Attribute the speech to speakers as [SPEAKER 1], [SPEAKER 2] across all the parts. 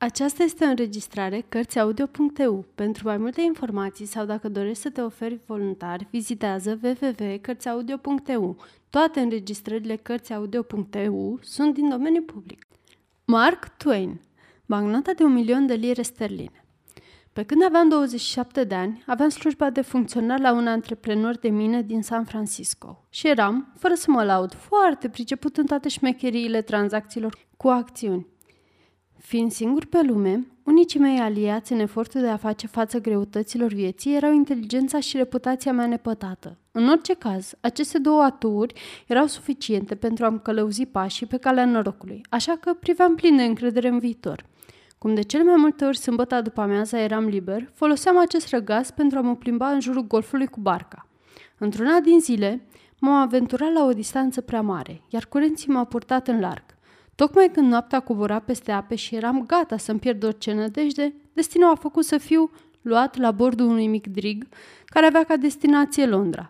[SPEAKER 1] Aceasta este o înregistrare Cărțiaudio.eu. Pentru mai multe informații sau dacă dorești să te oferi voluntar, vizitează www.cărțiaudio.eu. Toate înregistrările Cărțiaudio.eu sunt din domeniu public. Mark Twain Magnota de un milion de lire sterline Pe când aveam 27 de ani, aveam slujba de funcționar la un antreprenor de mine din San Francisco și eram, fără să mă laud, foarte priceput în toate șmecheriile tranzacțiilor cu acțiuni. Fiind singur pe lume, unicii mei aliați în efortul de a face față greutăților vieții erau inteligența și reputația mea nepătată. În orice caz, aceste două aturi erau suficiente pentru a-mi călăuzi pașii pe calea norocului, așa că priveam plin de încredere în viitor. Cum de cele mai multe ori sâmbătă după amiaza eram liber, foloseam acest răgaz pentru a mă plimba în jurul golfului cu barca. Într-una din zile, m-am aventurat la o distanță prea mare, iar curenții m-au purtat în larg. Tocmai când noaptea cobora peste ape și eram gata să-mi pierd orice nădejde, destinul a făcut să fiu luat la bordul unui mic drig care avea ca destinație Londra.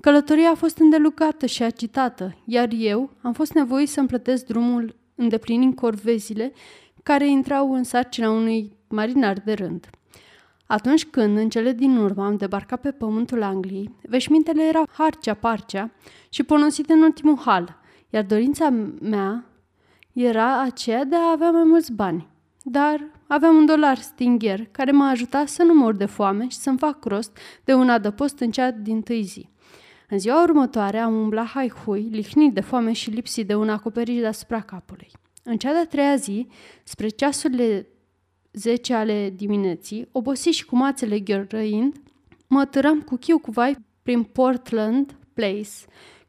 [SPEAKER 1] Călătoria a fost îndelugată și agitată, iar eu am fost nevoit să-mi plătesc drumul îndeplinind corvezile care intrau în sarcina unui marinar de rând. Atunci când, în cele din urmă, am debarcat pe pământul Angliei, veșmintele erau harcea-parcea și ponosite în ultimul hal, iar dorința mea era aceea de a avea mai mulți bani. Dar aveam un dolar stingher care m-a ajutat să nu mor de foame și să-mi fac rost de un adăpost în cea din tâi zi. În ziua următoare am umblat hai-hui, lihnit de foame și lipsit de un acoperiș deasupra capului. În cea de-a treia zi, spre ceasurile 10 ale dimineții, obosit și cu mațele ghiorăind, mă târam cu chiu cu vai prin Portland Place,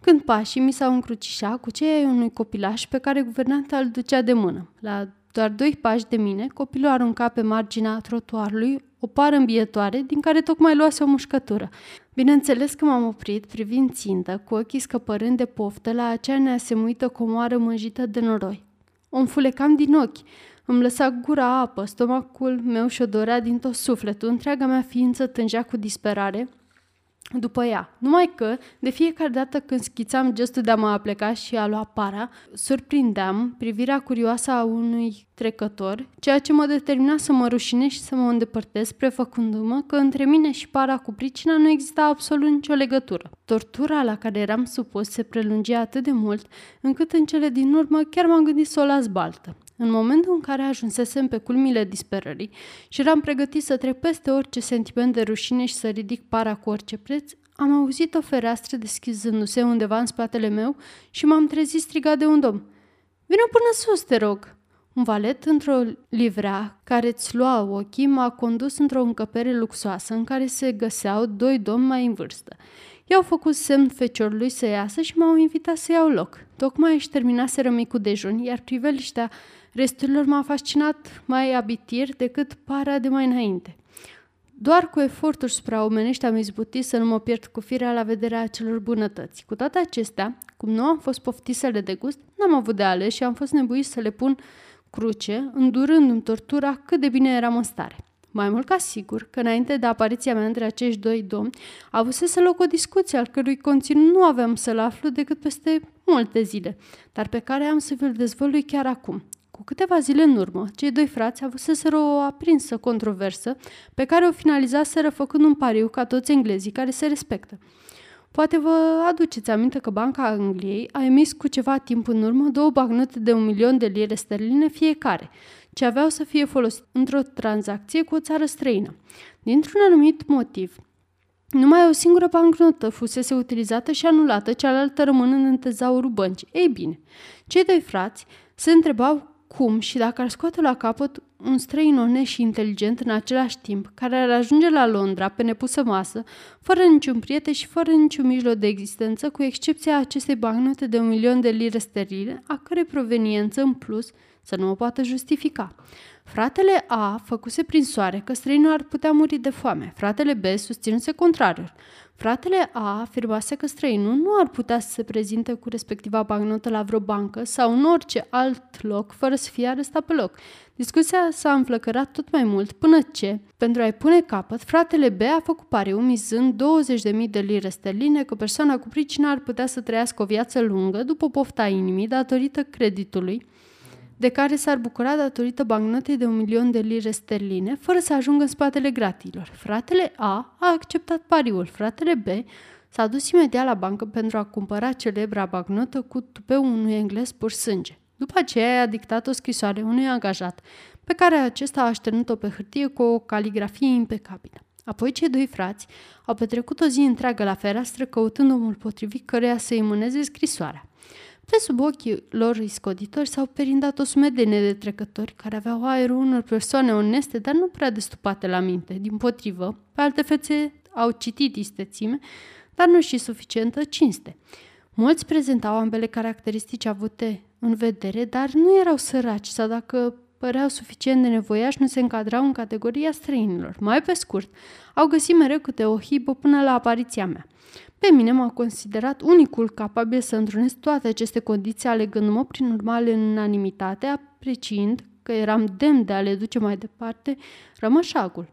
[SPEAKER 1] când pașii mi s-au încrucișat cu cei ai unui copilaș pe care guvernanta îl ducea de mână. La doar doi pași de mine, copilul arunca pe marginea trotuarului o pară îmbietoare din care tocmai luase o mușcătură. Bineînțeles că m-am oprit privind țintă, cu ochii scăpărând de poftă la acea neasemuită comoară mânjită de noroi. O înfulecam din ochi, îmi lăsa gura apă, stomacul meu și-o dorea din tot sufletul, întreaga mea ființă tângea cu disperare, după ea. Numai că, de fiecare dată când schițam gestul de a mă apleca și a lua para, surprindeam privirea curioasă a unui trecător, ceea ce mă determina să mă rușine și să mă îndepărtez, prefăcându-mă că între mine și para cu pricina nu exista absolut nicio legătură. Tortura la care eram supus se prelungia atât de mult, încât în cele din urmă chiar m-am gândit să o las baltă. În momentul în care ajunsesem pe culmile disperării și eram pregătit să trec peste orice sentiment de rușine și să ridic para cu orice preț, am auzit o fereastră deschizându-se undeva în spatele meu și m-am trezit strigat de un domn. Vino până sus, te rog!" Un valet într-o livrea care îți lua ochii m-a condus într-o încăpere luxoasă în care se găseau doi domni mai în vârstă. I-au făcut semn feciorului să iasă și m-au invitat să iau loc. Tocmai își terminase rămicul dejun, iar priveliștea Resturilor m-a fascinat mai abitir decât para de mai înainte. Doar cu eforturi supraomenești am izbutit să nu mă pierd cu firea la vederea acelor bunătăți. Cu toate acestea, cum nu am fost poftit să le degust, n-am avut de ales și am fost nebuit să le pun cruce, îndurându-mi tortura cât de bine eram în stare. Mai mult ca sigur că înainte de apariția mea între acești doi domni, avusese loc o discuție al cărui conținut nu aveam să-l aflu decât peste multe zile, dar pe care am să vi-l dezvălui chiar acum. Cu câteva zile în urmă, cei doi frați avuseseră o aprinsă controversă pe care o finalizaseră făcând un pariu ca toți englezii care se respectă. Poate vă aduceți aminte că Banca Angliei a emis cu ceva timp în urmă două bagnote de un milion de lire sterline fiecare, ce aveau să fie folosite într-o tranzacție cu o țară străină. Dintr-un anumit motiv, numai o singură bancnotă fusese utilizată și anulată, cealaltă rămânând în tezaurul băncii. Ei bine, cei doi frați se întrebau cum și dacă ar scoate la capăt un străin onest și inteligent în același timp, care ar ajunge la Londra pe nepusă masă, fără niciun prieten și fără niciun mijloc de existență, cu excepția acestei bagnote de un milion de lire sterline, a cărei proveniență în plus să nu o poată justifica. Fratele A făcuse prin soare că străinul ar putea muri de foame. Fratele B susținuse contrariul. Fratele A afirmase că străinul nu ar putea să se prezinte cu respectiva bagnotă la vreo bancă sau în orice alt loc fără să fie arestat pe loc. Discuția s-a înflăcărat tot mai mult până ce, pentru a-i pune capăt, fratele B a făcut pariu mizând 20.000 de lire sterline că persoana cu pricina ar putea să trăiască o viață lungă după pofta inimii datorită creditului de care s-ar bucura datorită bancnotei de un milion de lire sterline, fără să ajungă în spatele gratilor. Fratele A a acceptat pariul, fratele B s-a dus imediat la bancă pentru a cumpăra celebra bancnotă cu tupeul unui englez pur sânge. După aceea a dictat o scrisoare unui angajat, pe care acesta a așternut-o pe hârtie cu o caligrafie impecabilă. Apoi cei doi frați au petrecut o zi întreagă la fereastră căutând omul potrivit căreia să-i mâneze scrisoarea. Pe sub ochii lor iscoditori s-au perindat o sumedenie de trecători care aveau aerul unor persoane oneste, dar nu prea destupate la minte. Din potrivă, pe alte fețe au citit istețime, dar nu și suficientă cinste. Mulți prezentau ambele caracteristici avute în vedere, dar nu erau săraci sau dacă păreau suficient de nevoiași, nu se încadrau în categoria străinilor. Mai pe scurt, au găsit mereu câte o hibă până la apariția mea. Pe mine m-au considerat unicul capabil să întrunesc toate aceste condiții, alegându-mă prin urmare în unanimitate, apreciind că eram demn de a le duce mai departe rămășagul.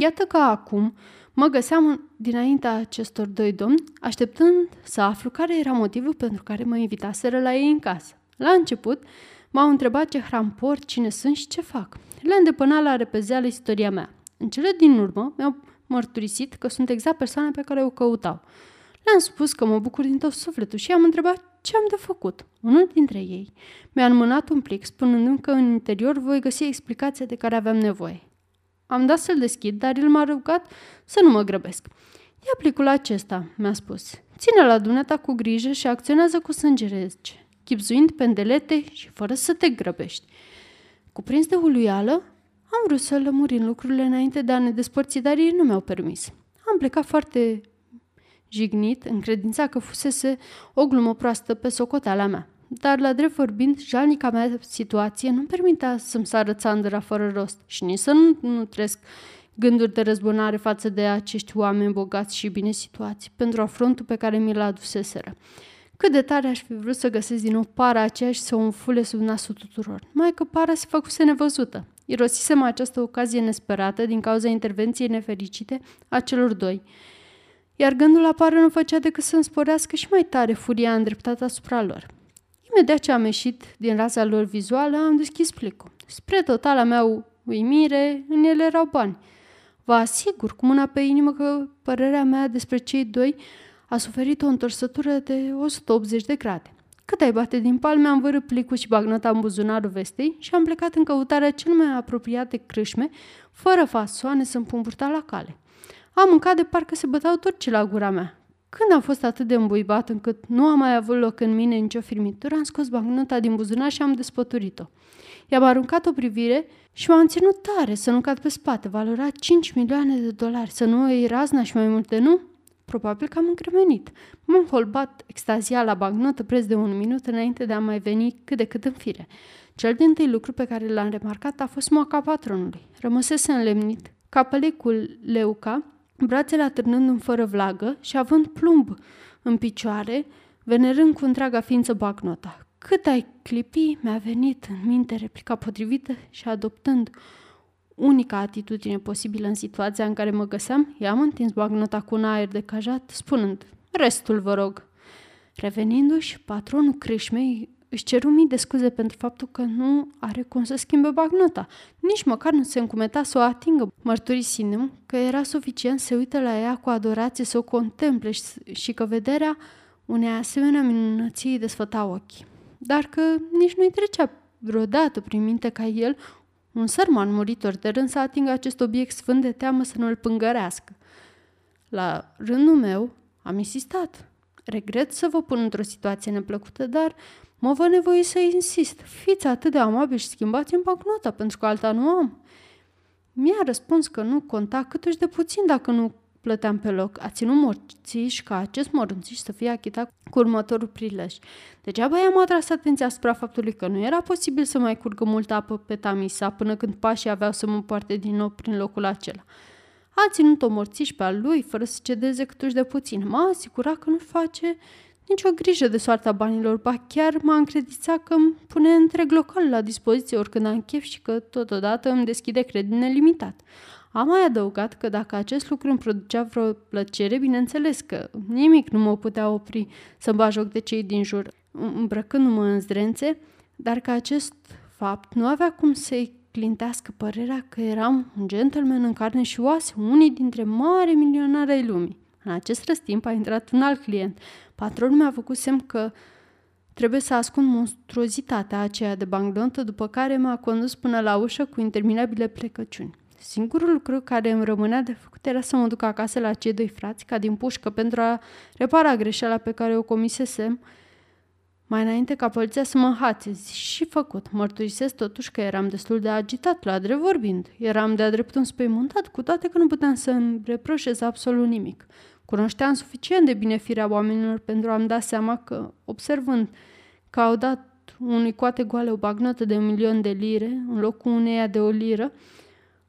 [SPEAKER 1] Iată că acum mă găseam dinaintea acestor doi domni, așteptând să aflu care era motivul pentru care mă invitaseră la ei în casă. La început, m-au întrebat ce hrampor, cine sunt și ce fac. Le îndepăna la repezeală istoria mea. În cele din urmă, mi-au mărturisit că sunt exact persoana pe care o căutau. Le-am spus că mă bucur din tot sufletul și am întrebat ce am de făcut. Unul dintre ei mi-a înmânat un plic, spunându-mi că în interior voi găsi explicația de care aveam nevoie. Am dat să-l deschid, dar el m-a rugat să nu mă grăbesc. Ia plicul acesta, mi-a spus. Ține la dumneata cu grijă și acționează cu sângerece, chipzuind pendelete și fără să te grăbești. Cuprins de uluială, am vrut să lămurim lucrurile înainte de a ne despărți, dar ei nu mi-au permis. Am plecat foarte jignit, în credința că fusese o glumă proastă pe socoteala mea. Dar, la drept vorbind, jalnica mea situație nu-mi permitea să-mi sară țandăra fără rost și nici să nu, nu trăiesc gânduri de răzbunare față de acești oameni bogați și bine situați pentru afrontul pe care mi l aduseseră. Cât de tare aș fi vrut să găsesc din nou para aceea și să o înfule sub nasul tuturor. Mai că para se făcuse nevăzută. Irosisem această ocazie nesperată din cauza intervenției nefericite a celor doi. Iar gândul la pară nu făcea decât să-mi sporească și mai tare furia îndreptată asupra lor. Imediat ce am ieșit din raza lor vizuală, am deschis plicul. Spre totala mea uimire, în ele erau bani. Vă asigur cu mâna pe inimă că părerea mea despre cei doi a suferit o întorsătură de 180 de grade. Cât ai bate din palme, am vărât plicul și bagnota în buzunarul vestei și am plecat în căutarea cel mai apropiate crâșme, fără fasoane să-mi pun la cale. Am mâncat de parcă se băteau turci la gura mea. Când am fost atât de îmbuibat încât nu am mai avut loc în mine nicio firmitură, am scos bagnota din buzunar și am despăturit-o. I-am aruncat o privire și m-am ținut tare să nu cad pe spate, valorat 5 milioane de dolari, să nu o iei razna și mai multe, nu? Probabil că am încremenit. M-am holbat extazia la bancnotă preț de un minut înainte de a mai veni cât de cât în fire. Cel din tâi lucru pe care l-am remarcat a fost moaca patronului. Rămăsese înlemnit, capelicul leuca, brațele atârnând fără vlagă și având plumb în picioare, venerând cu întreaga ființă bancnota. Cât ai clipi, mi-a venit în minte replica potrivită și adoptând unica atitudine posibilă în situația în care mă găseam, i-am întins bagnota cu un aer de cajat, spunând, restul vă rog. Revenindu-și, patronul crâșmei își ceru mii de scuze pentru faptul că nu are cum să schimbe bagnota. Nici măcar nu se încumeta să o atingă, mărturisindu că era suficient să uite la ea cu adorație, să o contemple și, și că vederea unei asemenea minunății îi desfăta ochii. Dar că nici nu-i trecea vreodată prin minte ca el un sărman muritor de rând să atingă acest obiect sfânt de teamă să nu-l pângărească. La rândul meu am insistat. Regret să vă pun într-o situație neplăcută, dar mă vă nevoie să insist. Fiți atât de amabil și schimbați în bancnota, pentru că alta nu am. Mi-a răspuns că nu conta cât de puțin dacă nu plăteam pe loc, a ținut morțiș ca acest morțiș să fie achitat cu următorul prilej. Degeaba i-am atras atenția asupra faptului că nu era posibil să mai curgă multă apă pe Tamisa până când pașii aveau să mă poarte din nou prin locul acela. A ținut-o morțiș pe al lui, fără să cedeze câtuși de puțin. M-a asigurat că nu face nicio grijă de soarta banilor, ba chiar m-a încredițat că îmi pune întreg local la dispoziție oricând am chef și că totodată îmi deschide credit nelimitat. Am mai adăugat că dacă acest lucru îmi producea vreo plăcere, bineînțeles că nimic nu mă putea opri să-mi joc de cei din jur. Îmbrăcându-mă în zdrențe, dar că acest fapt nu avea cum să-i clintească părerea că eram un gentleman în carne și oase, unii dintre mari milionari ai lumii. În acest răstimp a intrat un alt client. Patronul mi-a făcut semn că trebuie să ascund monstruozitatea aceea de bancnotă, după care m-a condus până la ușă cu interminabile plecăciuni. Singurul lucru care îmi rămânea de făcut era să mă duc acasă la cei doi frați, ca din pușcă, pentru a repara greșeala pe care o comisesem mai înainte ca poliția să mă înhațe, și făcut. Mărturisesc totuși că eram destul de agitat, la drept vorbind. Eram de-a dreptul înspăimântat, cu toate că nu puteam să-mi reproșez absolut nimic. Cunoșteam suficient de bine firea oamenilor pentru a-mi da seama că, observând că au dat unui coate goale o bagnotă de un milion de lire în locul uneia de o liră,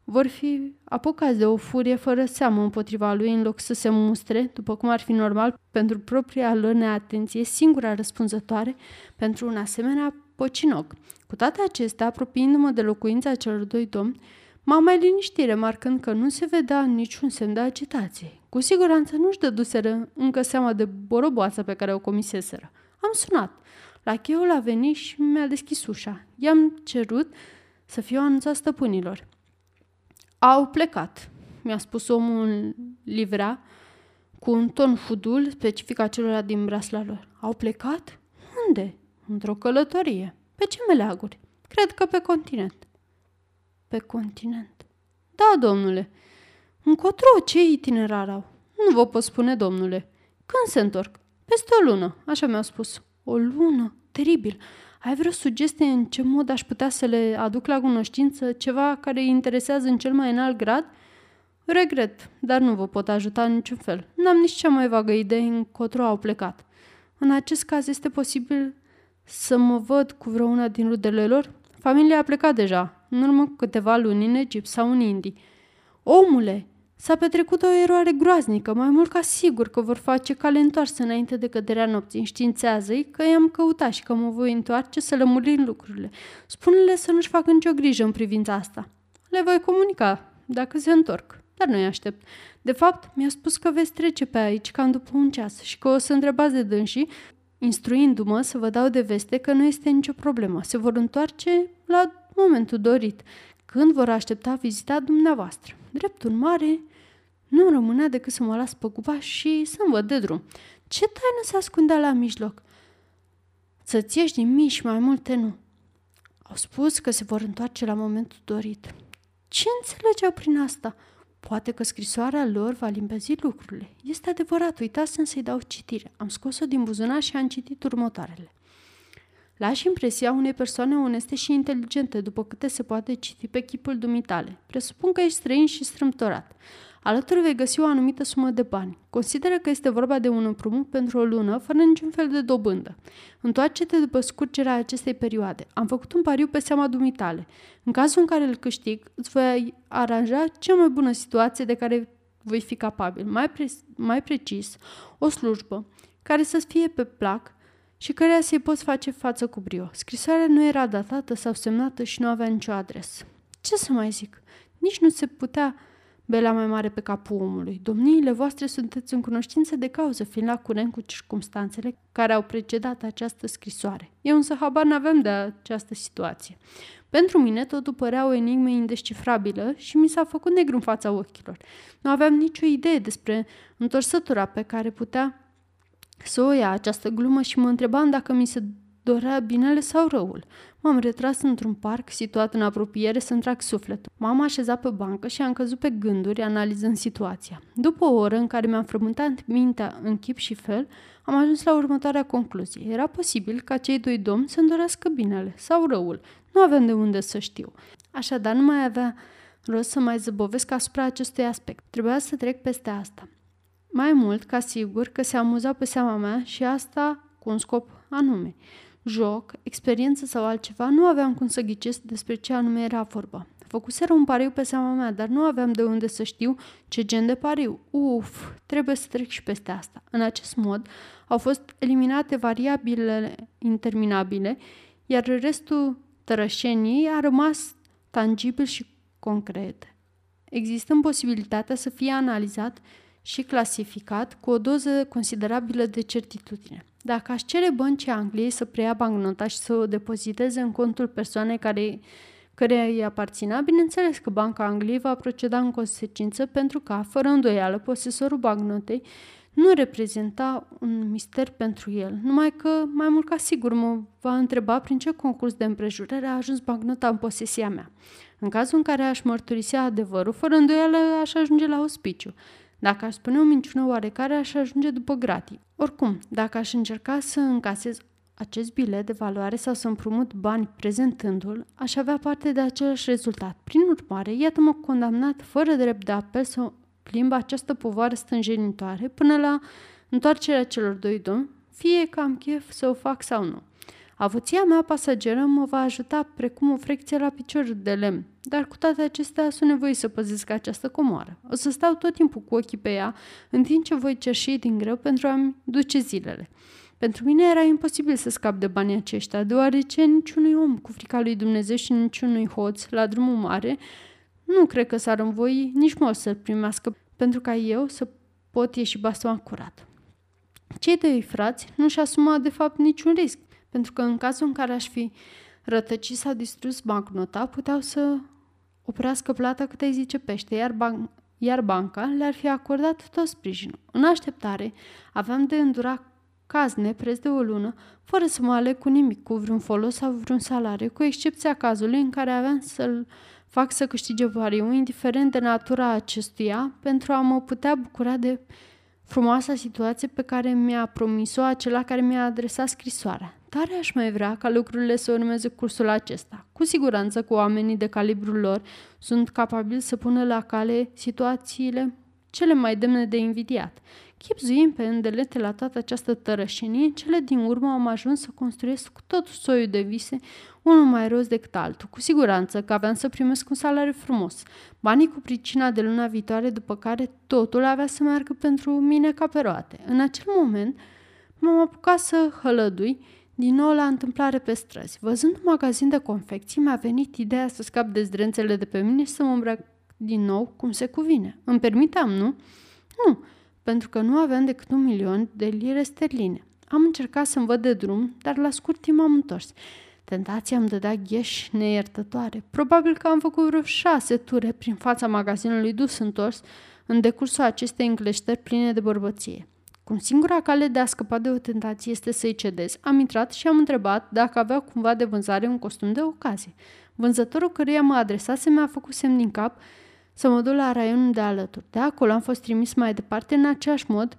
[SPEAKER 1] vor fi apucați de o furie fără seamă împotriva lui în loc să se mustre, după cum ar fi normal pentru propria lor neatenție, singura răspunzătoare pentru un asemenea pocinoc. Cu toate acestea, apropiindu-mă de locuința celor doi domni, m-am mai liniștit remarcând că nu se vedea niciun semn de agitație. Cu siguranță nu-și dăduseră încă seama de boroboața pe care o comiseseră. Am sunat. La cheul a venit și mi-a deschis ușa. I-am cerut să fiu anunțat stăpânilor. Au plecat, mi-a spus omul livrea, cu un ton fudul specific acelora din brasla lor. Au plecat? Unde? Într-o călătorie. Pe ce meleaguri? Cred că pe continent. Pe continent? Da, domnule. Încotro, ce itinerar au? Nu vă pot spune, domnule. Când se întorc? Peste o lună, așa mi-au spus. O lună? Teribil. Ai vreo sugestie în ce mod aș putea să le aduc la cunoștință ceva care îi interesează în cel mai înalt grad? Regret, dar nu vă pot ajuta în niciun fel. N-am nici cea mai vagă idee încotro au plecat. În acest caz este posibil să mă văd cu vreuna din rudele lor? Familia a plecat deja, în urmă cu câteva luni în Egipt sau în Indii. Omule, S-a petrecut o eroare groaznică, mai mult ca sigur că vor face cale întoarsă înainte de căderea nopții. Înștiințează-i că i-am căutat și că mă voi întoarce să lămurim lucrurile. Spune-le să nu-și facă nicio grijă în privința asta. Le voi comunica, dacă se întorc, dar nu-i aștept. De fapt, mi-a spus că veți trece pe aici cam după un ceas și că o să întrebați de dânsii, instruindu-mă să vă dau de veste că nu este nicio problemă. Se vor întoarce la momentul dorit, când vor aștepta vizita dumneavoastră. Drept urmare, nu rămânea decât să mă las pe cupa și să-mi văd de drum. Ce taină se ascundea la mijloc? Să-ți ieși din mici mai multe nu. Au spus că se vor întoarce la momentul dorit. Ce înțelegeau prin asta? Poate că scrisoarea lor va limpezi lucrurile. Este adevărat, uitasem să-i dau citire. Am scos-o din buzunar și am citit următoarele. Lași impresia unei persoane oneste și inteligente, după câte se poate citi pe chipul dumitale. Presupun că ești străin și strâmtorat. Alături vei găsi o anumită sumă de bani. Consideră că este vorba de un împrumut pentru o lună, fără niciun fel de dobândă. Întoarce-te după scurgerea acestei perioade. Am făcut un pariu pe seama dumitale. În cazul în care îl câștig, îți voi aranja cea mai bună situație de care voi fi capabil. Mai, pre- mai precis, o slujbă care să fie pe plac și căreia să-i poți face față cu brio. Scrisoarea nu era datată sau semnată și nu avea nicio adresă. Ce să mai zic? Nici nu se putea bela mai mare pe capul omului. Domniile voastre sunteți în cunoștință de cauză, fiind la curent cu circumstanțele care au precedat această scrisoare. Eu însă habar n-aveam de această situație. Pentru mine totul părea o enigmă indescifrabilă și mi s-a făcut negru în fața ochilor. Nu aveam nicio idee despre întorsătura pe care putea să o ia această glumă și mă întrebam dacă mi se dorea binele sau răul. M-am retras într-un parc situat în apropiere să-mi trag sufletul. M-am așezat pe bancă și am căzut pe gânduri analizând situația. După o oră în care mi-am frământat mintea în chip și fel, am ajuns la următoarea concluzie. Era posibil ca cei doi domni să-mi dorească binele sau răul. Nu aveam de unde să știu. Așadar, nu mai avea rost să mai zăbovesc asupra acestui aspect. Trebuia să trec peste asta. Mai mult, ca sigur, că se amuza pe seama mea și asta cu un scop anume joc, experiență sau altceva, nu aveam cum să ghicesc despre ce anume era vorba. Făcuseră un pariu pe seama mea, dar nu aveam de unde să știu ce gen de pariu. Uf, trebuie să trec și peste asta. În acest mod au fost eliminate variabilele interminabile, iar restul tărășeniei a rămas tangibil și concret. Există posibilitatea să fie analizat și clasificat cu o doză considerabilă de certitudine. Dacă aș cere băncii Angliei să preia bancnota și să o depoziteze în contul persoanei care care îi aparținea, bineînțeles că Banca Angliei va proceda în consecință pentru că, fără îndoială, posesorul bancnotei nu reprezenta un mister pentru el, numai că, mai mult ca sigur, mă va întreba prin ce concurs de împrejurare a ajuns bancnota în posesia mea. În cazul în care aș mărturisi adevărul, fără îndoială aș ajunge la ospiciu. Dacă aș spune o minciună oarecare, aș ajunge după gratii. Oricum, dacă aș încerca să încasez acest bilet de valoare sau să împrumut bani prezentându-l, aș avea parte de același rezultat. Prin urmare, iată-mă condamnat fără drept de apel să plimba această povară stânjenitoare până la întoarcerea celor doi domni, fie că am chef să o fac sau nu. Avuția mea pasageră mă va ajuta precum o frecție la picior de lemn, dar cu toate acestea sunt nevoie să păzesc această comoară. O să stau tot timpul cu ochii pe ea, în timp ce voi cerși din greu pentru a-mi duce zilele. Pentru mine era imposibil să scap de banii aceștia, deoarece niciunui om cu frica lui Dumnezeu și niciunui hoț la drumul mare nu cred că s-ar învoi nici mă să-l primească pentru ca eu să pot ieși baston curat. Cei doi frați nu-și asuma de fapt niciun risc, pentru că în cazul în care aș fi rătăcit sau distrus bancnota, puteau să oprească plata cât îi zice pește, iar, ban- iar banca le-ar fi acordat tot sprijinul. În așteptare, aveam de îndurat cazne preț de o lună, fără să mă aleg cu nimic, cu vreun folos sau vreun salariu, cu excepția cazului în care aveam să-l fac să câștige pariu, indiferent de natura acestuia, pentru a mă putea bucura de frumoasa situație pe care mi-a promis-o acela care mi-a adresat scrisoarea. Tare aș mai vrea ca lucrurile să urmeze cursul acesta. Cu siguranță că oamenii de calibrul lor sunt capabili să pună la cale situațiile cele mai demne de invidiat. Chipzuim pe îndelete la toată această tărășenie, în cele din urmă am ajuns să construiesc cu tot soiul de vise, unul mai roz decât altul. Cu siguranță că aveam să primesc un salariu frumos, banii cu pricina de luna viitoare, după care totul avea să meargă pentru mine ca pe roate. În acel moment m-am apucat să hălădui din nou la întâmplare pe străzi. Văzând un magazin de confecții, mi-a venit ideea să scap de zdrențele de pe mine și să mă îmbrac din nou cum se cuvine. Îmi permiteam, nu? Nu, pentru că nu aveam decât un milion de lire sterline. Am încercat să-mi văd de drum, dar la scurt timp am întors. Tentația îmi dădea gheș neiertătoare. Probabil că am făcut vreo șase ture prin fața magazinului dus întors în decursul acestei încleștări pline de bărbăție. Cum singura cale de a scăpa de o tentație este să-i cedez, am intrat și am întrebat dacă avea cumva de vânzare un costum de ocazie. Vânzătorul căruia mă adresase mi-a făcut semn din cap să mă duc la raionul de alături. De acolo am fost trimis mai departe în același mod,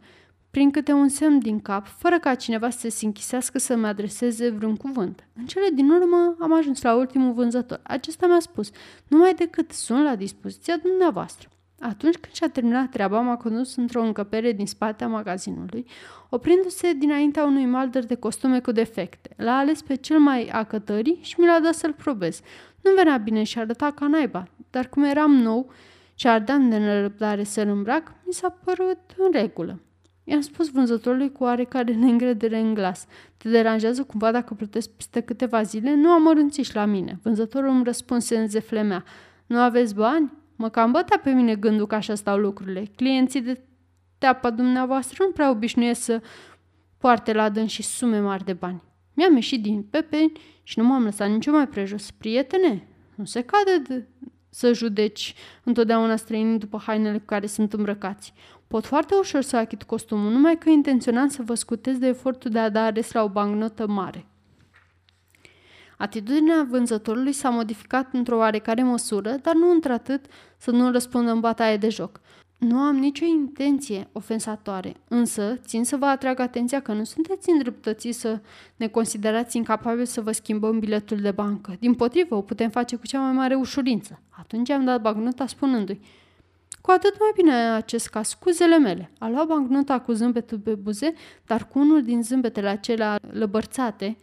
[SPEAKER 1] prin câte un semn din cap, fără ca cineva să se închisească să-mi adreseze vreun cuvânt. În cele din urmă am ajuns la ultimul vânzător. Acesta mi-a spus, numai decât sunt la dispoziția dumneavoastră. Atunci când și-a terminat treaba, m-a condus într-o încăpere din spatea magazinului, oprindu-se dinaintea unui maldăr de costume cu defecte. L-a ales pe cel mai acătării și mi l-a dat să-l probez. Nu venea bine și arăta ca naiba, dar cum eram nou și ardeam de nerăbdare să-l îmbrac, mi s-a părut în regulă. I-am spus vânzătorului cu oarecare neîngredere în glas. Te deranjează cumva dacă plătesc peste câteva zile? Nu am mărunțiși la mine. Vânzătorul îmi răspunse în zeflemea. Nu aveți bani? Mă cam bătea pe mine gândul că așa stau lucrurile. Clienții de teapa dumneavoastră nu prea obișnuiesc să poarte la dâns și sume mari de bani. Mi-am ieșit din pepeni și nu m-am lăsat nicio mai prejos. Prietene, nu se cade de să judeci întotdeauna străinii după hainele cu care sunt îmbrăcați. Pot foarte ușor să achit costumul, numai că intenționam să vă scutez de efortul de a da ales la o bancnotă mare. Atitudinea vânzătorului s-a modificat într-o oarecare măsură, dar nu într-atât să nu răspundă în bataie de joc. Nu am nicio intenție ofensatoare, însă țin să vă atrag atenția că nu sunteți îndreptățiți să ne considerați incapabili să vă schimbăm biletul de bancă. Din potrivă, o putem face cu cea mai mare ușurință. Atunci am dat bancnota spunându-i cu atât mai bine acest caz, scuzele mele. A luat bancnota cu zâmbetul pe buze, dar cu unul din zâmbetele acelea lăbărțate,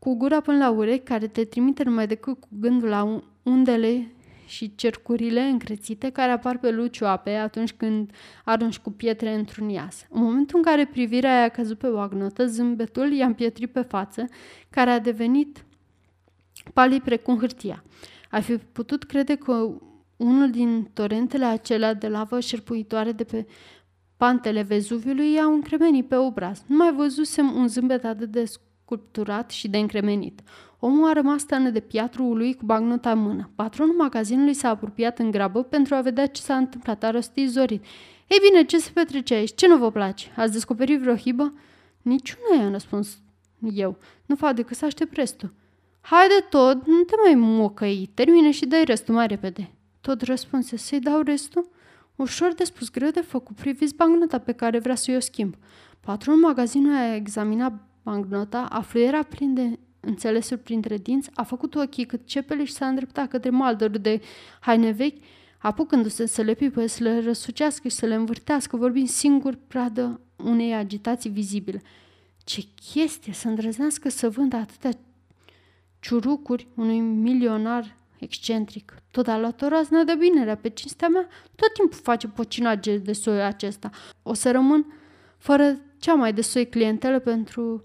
[SPEAKER 1] cu gura până la urechi, care te trimite numai decât cu gândul la undele și cercurile încrețite care apar pe luciu apei atunci când arunci cu pietre într-un ias. În momentul în care privirea a căzut pe bagnotă, zâmbetul i-a împietrit pe față, care a devenit palid precum hârtia. Ai fi putut crede că unul din torentele acelea de lavă șerpuitoare de pe Pantele Vezuviului i-au încremenit pe obraz. Nu mai văzusem un zâmbet atât de sculpturat și de încremenit. Omul a rămas stănă de piatru lui cu bagnota în mână. Patronul magazinului s-a apropiat în grabă pentru a vedea ce s-a întâmplat. A răstit zorit. Ei bine, ce se petrece aici? Ce nu vă place? Ați descoperit vreo hibă? Niciuna i-am răspuns eu. Nu fac decât să aștept restul. Haide tot, nu te mai mocăi, termine și dai restul mai repede. Tot răspunse, să-i dau restul? Ușor de spus, greu de făcut, priviți bancnota pe care vrea să o schimb. Patronul magazinului a examinat bancnota, a fluiera plin de înțelesuri printre dinți, a făcut ochii cât cepele și s-a îndreptat către maldărul de haine vechi, apucându-se să le pipe, să le răsucească și să le învârtească, vorbind singur pradă unei agitații vizibile. Ce chestie să îndrăznească să vândă atâtea ciurucuri unui milionar excentric. Tot alăturați ne dă binerea pe cinstea mea, tot timpul face pocinage de soi acesta. O să rămân fără cea mai de soi clientelă pentru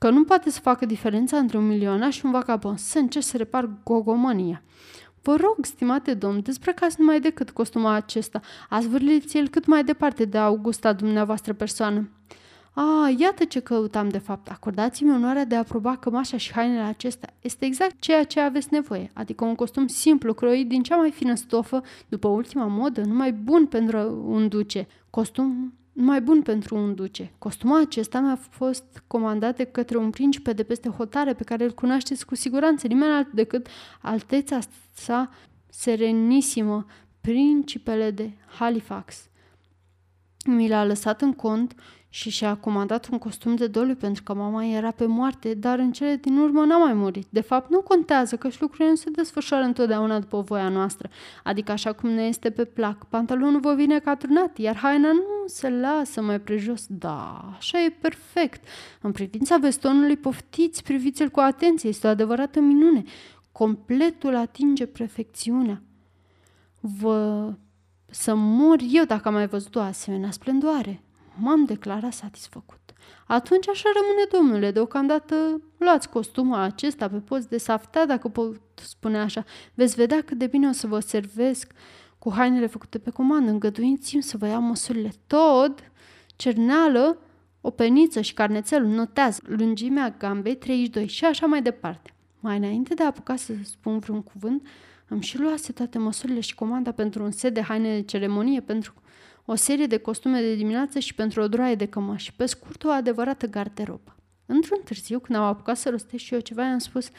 [SPEAKER 1] că nu poate să facă diferența între un milionar și un vagabond. Să încerc să repar gogomania. Vă rog, stimate domn, dezbrăcați numai decât costumul acesta. Ați el cât mai departe de Augusta dumneavoastră persoană. A, iată ce căutam de fapt. Acordați-mi onoarea de a proba cămașa și hainele acestea. Este exact ceea ce aveți nevoie, adică un costum simplu, croit din cea mai fină stofă, după ultima modă, numai bun pentru un duce. Costum mai bun pentru un duce. Costumul acesta mi-a fost comandat de către un principe de peste hotare pe care îl cunoașteți cu siguranță, nimeni alt decât alteța sa serenisimă, principele de Halifax. Mi l-a lăsat în cont și și-a comandat un costum de doliu pentru că mama era pe moarte, dar în cele din urmă n-a mai murit. De fapt, nu contează că și lucrurile nu se desfășoară întotdeauna după voia noastră, adică așa cum ne este pe plac. Pantalonul vă vine caturnat, iar haina nu se lasă mai prejos. Da, așa e perfect. În privința vestonului, poftiți, priviți-l cu atenție, este o adevărată minune. Completul atinge perfecțiunea. Vă... Să mor eu dacă am mai văzut o asemenea splendoare. M-am declarat satisfăcut. Atunci așa rămâne, domnule, deocamdată luați costumul acesta pe post de saftea, dacă pot spune așa. Veți vedea cât de bine o să vă servesc cu hainele făcute pe comandă. Îngăduiți-mi să vă iau măsurile. Tod, cerneală, o peniță și carnețelul notează lungimea gambei 32 și așa mai departe. Mai înainte de a apuca să spun vreun cuvânt, îmi și luase toate măsurile și comanda pentru un set de haine de ceremonie, pentru o serie de costume de dimineață și pentru o droaie de cămași. Pe scurt, o adevărată garderobă. Într-un târziu, când am apucat să rostesc și eu ceva, i-am spus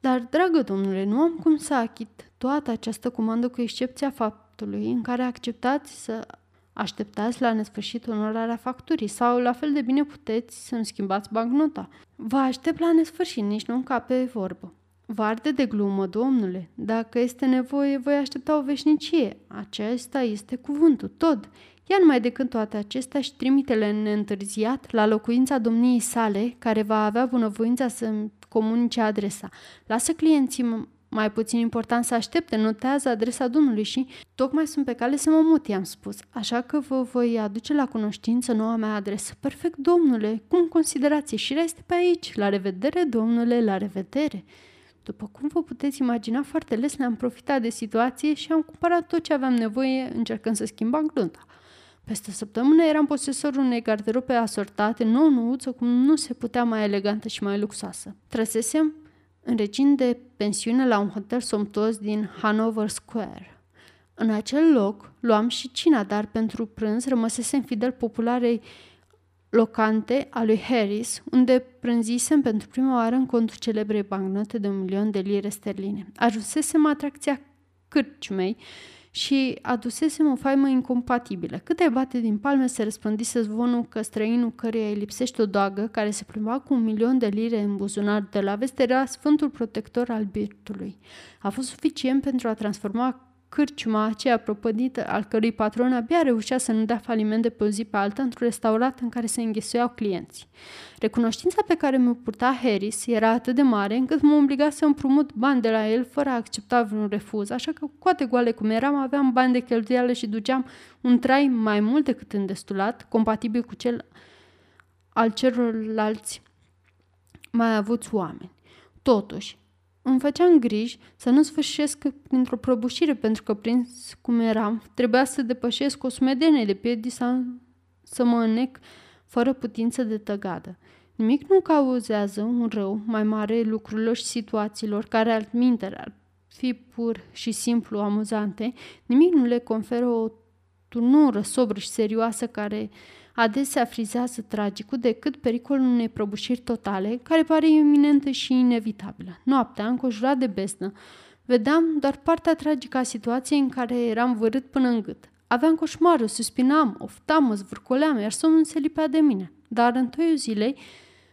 [SPEAKER 1] Dar, dragă domnule, nu am cum să achit toată această comandă cu excepția faptului în care acceptați să așteptați la nesfârșit onorarea facturii sau la fel de bine puteți să-mi schimbați bancnota. Vă aștept la nesfârșit, nici nu pe vorbă. Vă arde de glumă, domnule. Dacă este nevoie, voi aștepta o veșnicie. Acesta este cuvântul, tot. Ia numai decât toate acestea și trimitele neîntârziat la locuința domniei sale, care va avea bunăvoința să-mi comunice adresa. Lasă clienții mai puțin important să aștepte, notează adresa domnului și tocmai sunt pe cale să mă mut, i-am spus. Așa că vă voi aduce la cunoștință noua mea adresă. Perfect, domnule, cum considerați? Și este pe aici. La revedere, domnule, la revedere. După cum vă puteți imagina, foarte les ne-am profitat de situație și am cumpărat tot ce aveam nevoie încercând să schimbăm glunta. Peste o săptămână eram posesorul unei garderobe asortate, nou nouță, cum nu se putea mai elegantă și mai luxoasă. Trăsesem în regim de pensiune la un hotel somptuos din Hanover Square. În acel loc luam și cina, dar pentru prânz rămăsesem fidel popularei locante a lui Harris, unde prânzisem pentru prima oară în contul celebrei bancnote de un milion de lire sterline. Ajunsesem atracția cârciumei și adusesem o faimă incompatibilă. Cât ai bate din palme se răspândise zvonul că străinul căreia îi lipsește o doagă, care se plimba cu un milion de lire în buzunar de la vest, era sfântul protector al birtului. A fost suficient pentru a transforma cârciuma aceea propădită, al cărui patron abia reușea să nu dea faliment de pe o zi pe alta într-un restaurant în care se înghesuiau clienții. Recunoștința pe care mi-o purta Harris era atât de mare încât mă obliga să împrumut bani de la el fără a accepta vreun refuz, așa că cu toate goale cum eram, aveam bani de cheltuială și duceam un trai mai mult decât îndestulat, compatibil cu cel al celorlalți mai avuți oameni. Totuși, îmi făceam griji să nu sfârșesc printr-o prăbușire, pentru că, prins cum eram, trebuia să depășesc o sumedenie de piedi sau să mă înnec fără putință de tăgadă. Nimic nu cauzează un rău mai mare lucrurilor și situațiilor care altminteri ar fi pur și simplu amuzante, nimic nu le conferă o turnură sobră și serioasă care adesea frizează tragicul decât pericolul unei prăbușiri totale, care pare iminentă și inevitabilă. Noaptea, înconjurat de besnă, vedeam doar partea tragică a situației în care eram vărât până în gât. Aveam coșmarul, suspinam, oftam, mă zvârcoleam, iar somnul se lipea de mine. Dar în toiul zilei,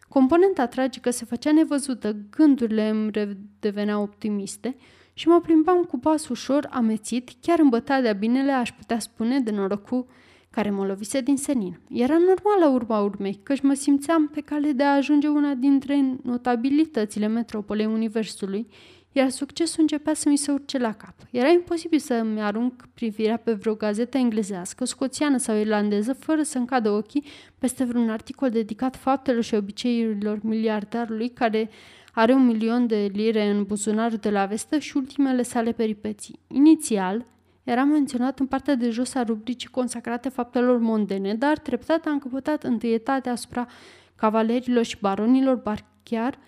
[SPEAKER 1] componenta tragică se făcea nevăzută, gândurile îmi deveneau optimiste și mă plimbam cu pas ușor, amețit, chiar îmbătat de-a binele, aș putea spune, de norocul care mă lovise din senin. Era normal la urma urmei, căci mă simțeam pe cale de a ajunge una dintre notabilitățile metropolei Universului, iar succesul începea să mi se urce la cap. Era imposibil să-mi arunc privirea pe vreo gazetă englezească, scoțiană sau irlandeză, fără să-mi cadă ochii peste vreun articol dedicat faptelor și obiceiurilor miliardarului care are un milion de lire în buzunarul de la vestă și ultimele sale peripeții. Inițial, era menționat în partea de jos a rubricii consacrate faptelor mondene, dar treptat a încăpătat întâietate asupra cavalerilor și baronilor, bar chiar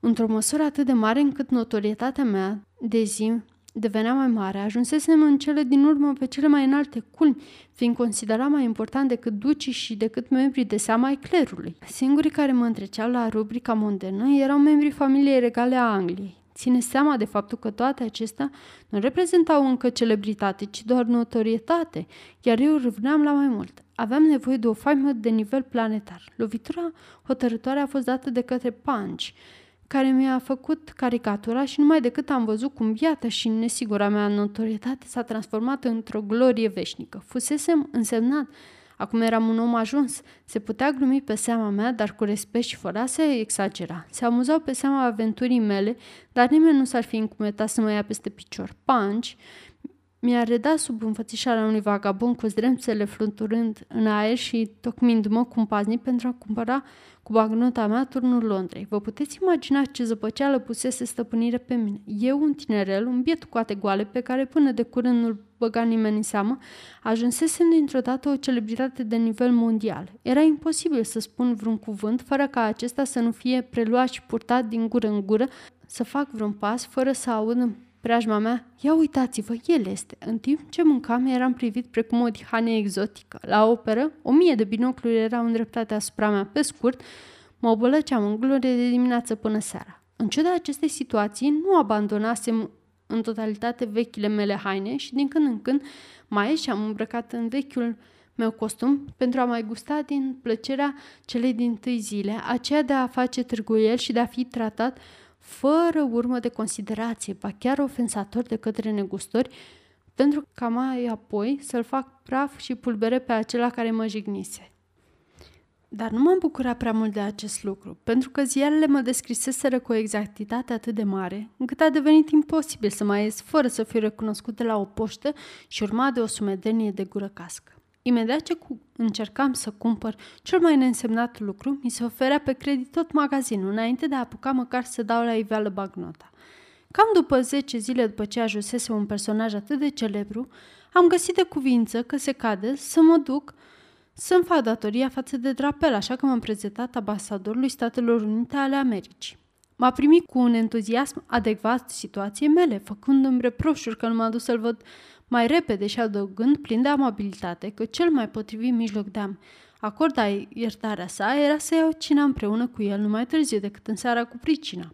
[SPEAKER 1] într-o măsură atât de mare încât notorietatea mea de zi devenea mai mare. Ajunsesem în cele din urmă pe cele mai înalte culmi, fiind considerat mai important decât ducii și decât membrii de seama ai clerului. Singurii care mă întreceau la rubrica mondenă erau membrii familiei regale a Angliei. Ține seama de faptul că toate acestea nu reprezentau încă celebritate, ci doar notorietate, iar eu râvneam la mai mult. Aveam nevoie de o faimă de nivel planetar. Lovitura hotărătoare a fost dată de către Punch, care mi-a făcut caricatura și numai decât am văzut cum viața și nesigura mea notorietate s-a transformat într-o glorie veșnică. Fusesem însemnat Acum eram un om ajuns. Se putea glumi pe seama mea, dar cu respect și fără a se exagera. Se amuzau pe seama aventurii mele, dar nimeni nu s-ar fi încumetat să mă ia peste picior. Punch mi-a redat sub înfățișarea unui vagabond cu zdremțele fluturând în aer și tocmindu-mă cu un paznic pentru a cumpăra cu bagnota mea turnul Londrei. Vă puteți imagina ce zăpăceală pusese stăpânire pe mine. Eu, un tinerel, un biet cu ate goale, pe care până de curând nu-l băga nimeni în seamă, ajunsesem dintr-o dată o celebritate de nivel mondial. Era imposibil să spun vreun cuvânt fără ca acesta să nu fie preluat și purtat din gură în gură, să fac vreun pas fără să aud preajma mea, ia uitați-vă, el este. În timp ce mâncam, eram privit precum o dihane exotică. La operă, o mie de binocluri erau îndreptate asupra mea. Pe scurt, mă bălăceam în glorie de dimineață până seara. În ciuda acestei situații, nu abandonasem în totalitate vechile mele haine și din când în când mai ieșeam îmbrăcat în vechiul meu costum pentru a mai gusta din plăcerea celei din tâi zile, aceea de a face târguiel și de a fi tratat fără urmă de considerație, ba chiar ofensator de către negustori, pentru ca mai apoi să-l fac praf și pulbere pe acela care mă jignise. Dar nu m-am bucurat prea mult de acest lucru, pentru că ziarele mă descriseseră cu o exactitate atât de mare, încât a devenit imposibil să mai ies fără să fiu recunoscut de la o poștă și urmat de o sumedenie de gură cască. Imediat ce cu- încercam să cumpăr cel mai neînsemnat lucru, mi se oferea pe credit tot magazinul, înainte de a apuca măcar să dau la iveală bagnota. Cam după 10 zile după ce ajunsese un personaj atât de celebru, am găsit de cuvință că se cade să mă duc să-mi fac datoria față de drapel, așa că m-am prezentat ambasadorului Statelor Unite ale Americii. M-a primit cu un entuziasm adecvat situației mele, făcându-mi reproșuri că nu m-a dus să-l văd mai repede și adăugând, plin de amabilitate, că cel mai potrivit mijloc de a-mi acorda iertarea sa era să iau cina împreună cu el numai târziu decât în seara cu pricina.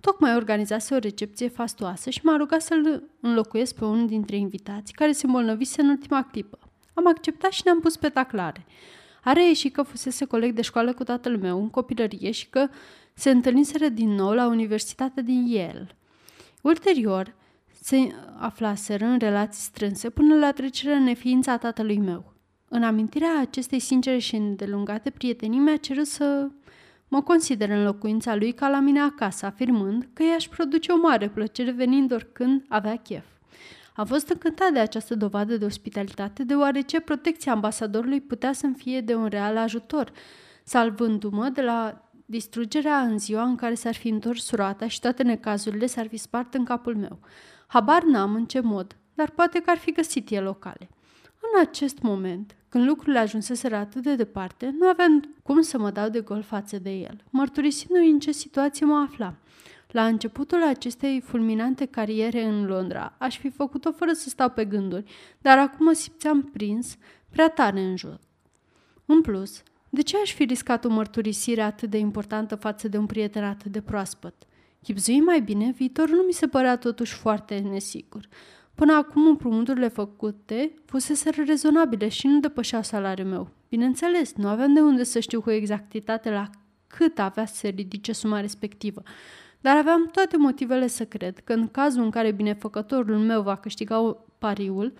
[SPEAKER 1] Tocmai organizase o recepție fastoasă și m-a rugat să-l înlocuiesc pe unul dintre invitați care se îmbolnăvise în ultima clipă. Am acceptat și ne-am pus pe taclare. A reieșit că fusese coleg de școală cu tatăl meu în copilărie și că se întâlniseră din nou la Universitatea din Yale. Ulterior, se aflaseră în relații strânse până la trecerea în neființa tatălui meu. În amintirea acestei sincere și îndelungate prietenii mi-a cerut să mă consider în locuința lui ca la mine acasă, afirmând că i-aș produce o mare plăcere venind oricând avea chef. Am fost încântat de această dovadă de ospitalitate, deoarece protecția ambasadorului putea să-mi fie de un real ajutor, salvându-mă de la distrugerea în ziua în care s-ar fi întors roata și toate necazurile s-ar fi spart în capul meu. Habar n-am în ce mod, dar poate că ar fi găsit el locale. În acest moment, Când lucrurile ajunseseră atât de departe, nu aveam cum să mă dau de gol față de el, mărturisindu-i în ce situație mă aflam. La începutul acestei fulminante cariere în Londra, aș fi făcut-o fără să stau pe gânduri, dar acum mă simțeam prins prea tare în joc. În plus, de ce aș fi riscat o mărturisire atât de importantă față de un prieten atât de proaspăt? Chipzui mai bine, viitorul nu mi se părea totuși foarte nesigur. Până acum împrumuturile făcute fuseseră rezonabile și nu depășeau salariul meu. Bineînțeles, nu aveam de unde să știu cu exactitate la cât avea să se ridice suma respectivă, dar aveam toate motivele să cred că în cazul în care binefăcătorul meu va câștiga pariul,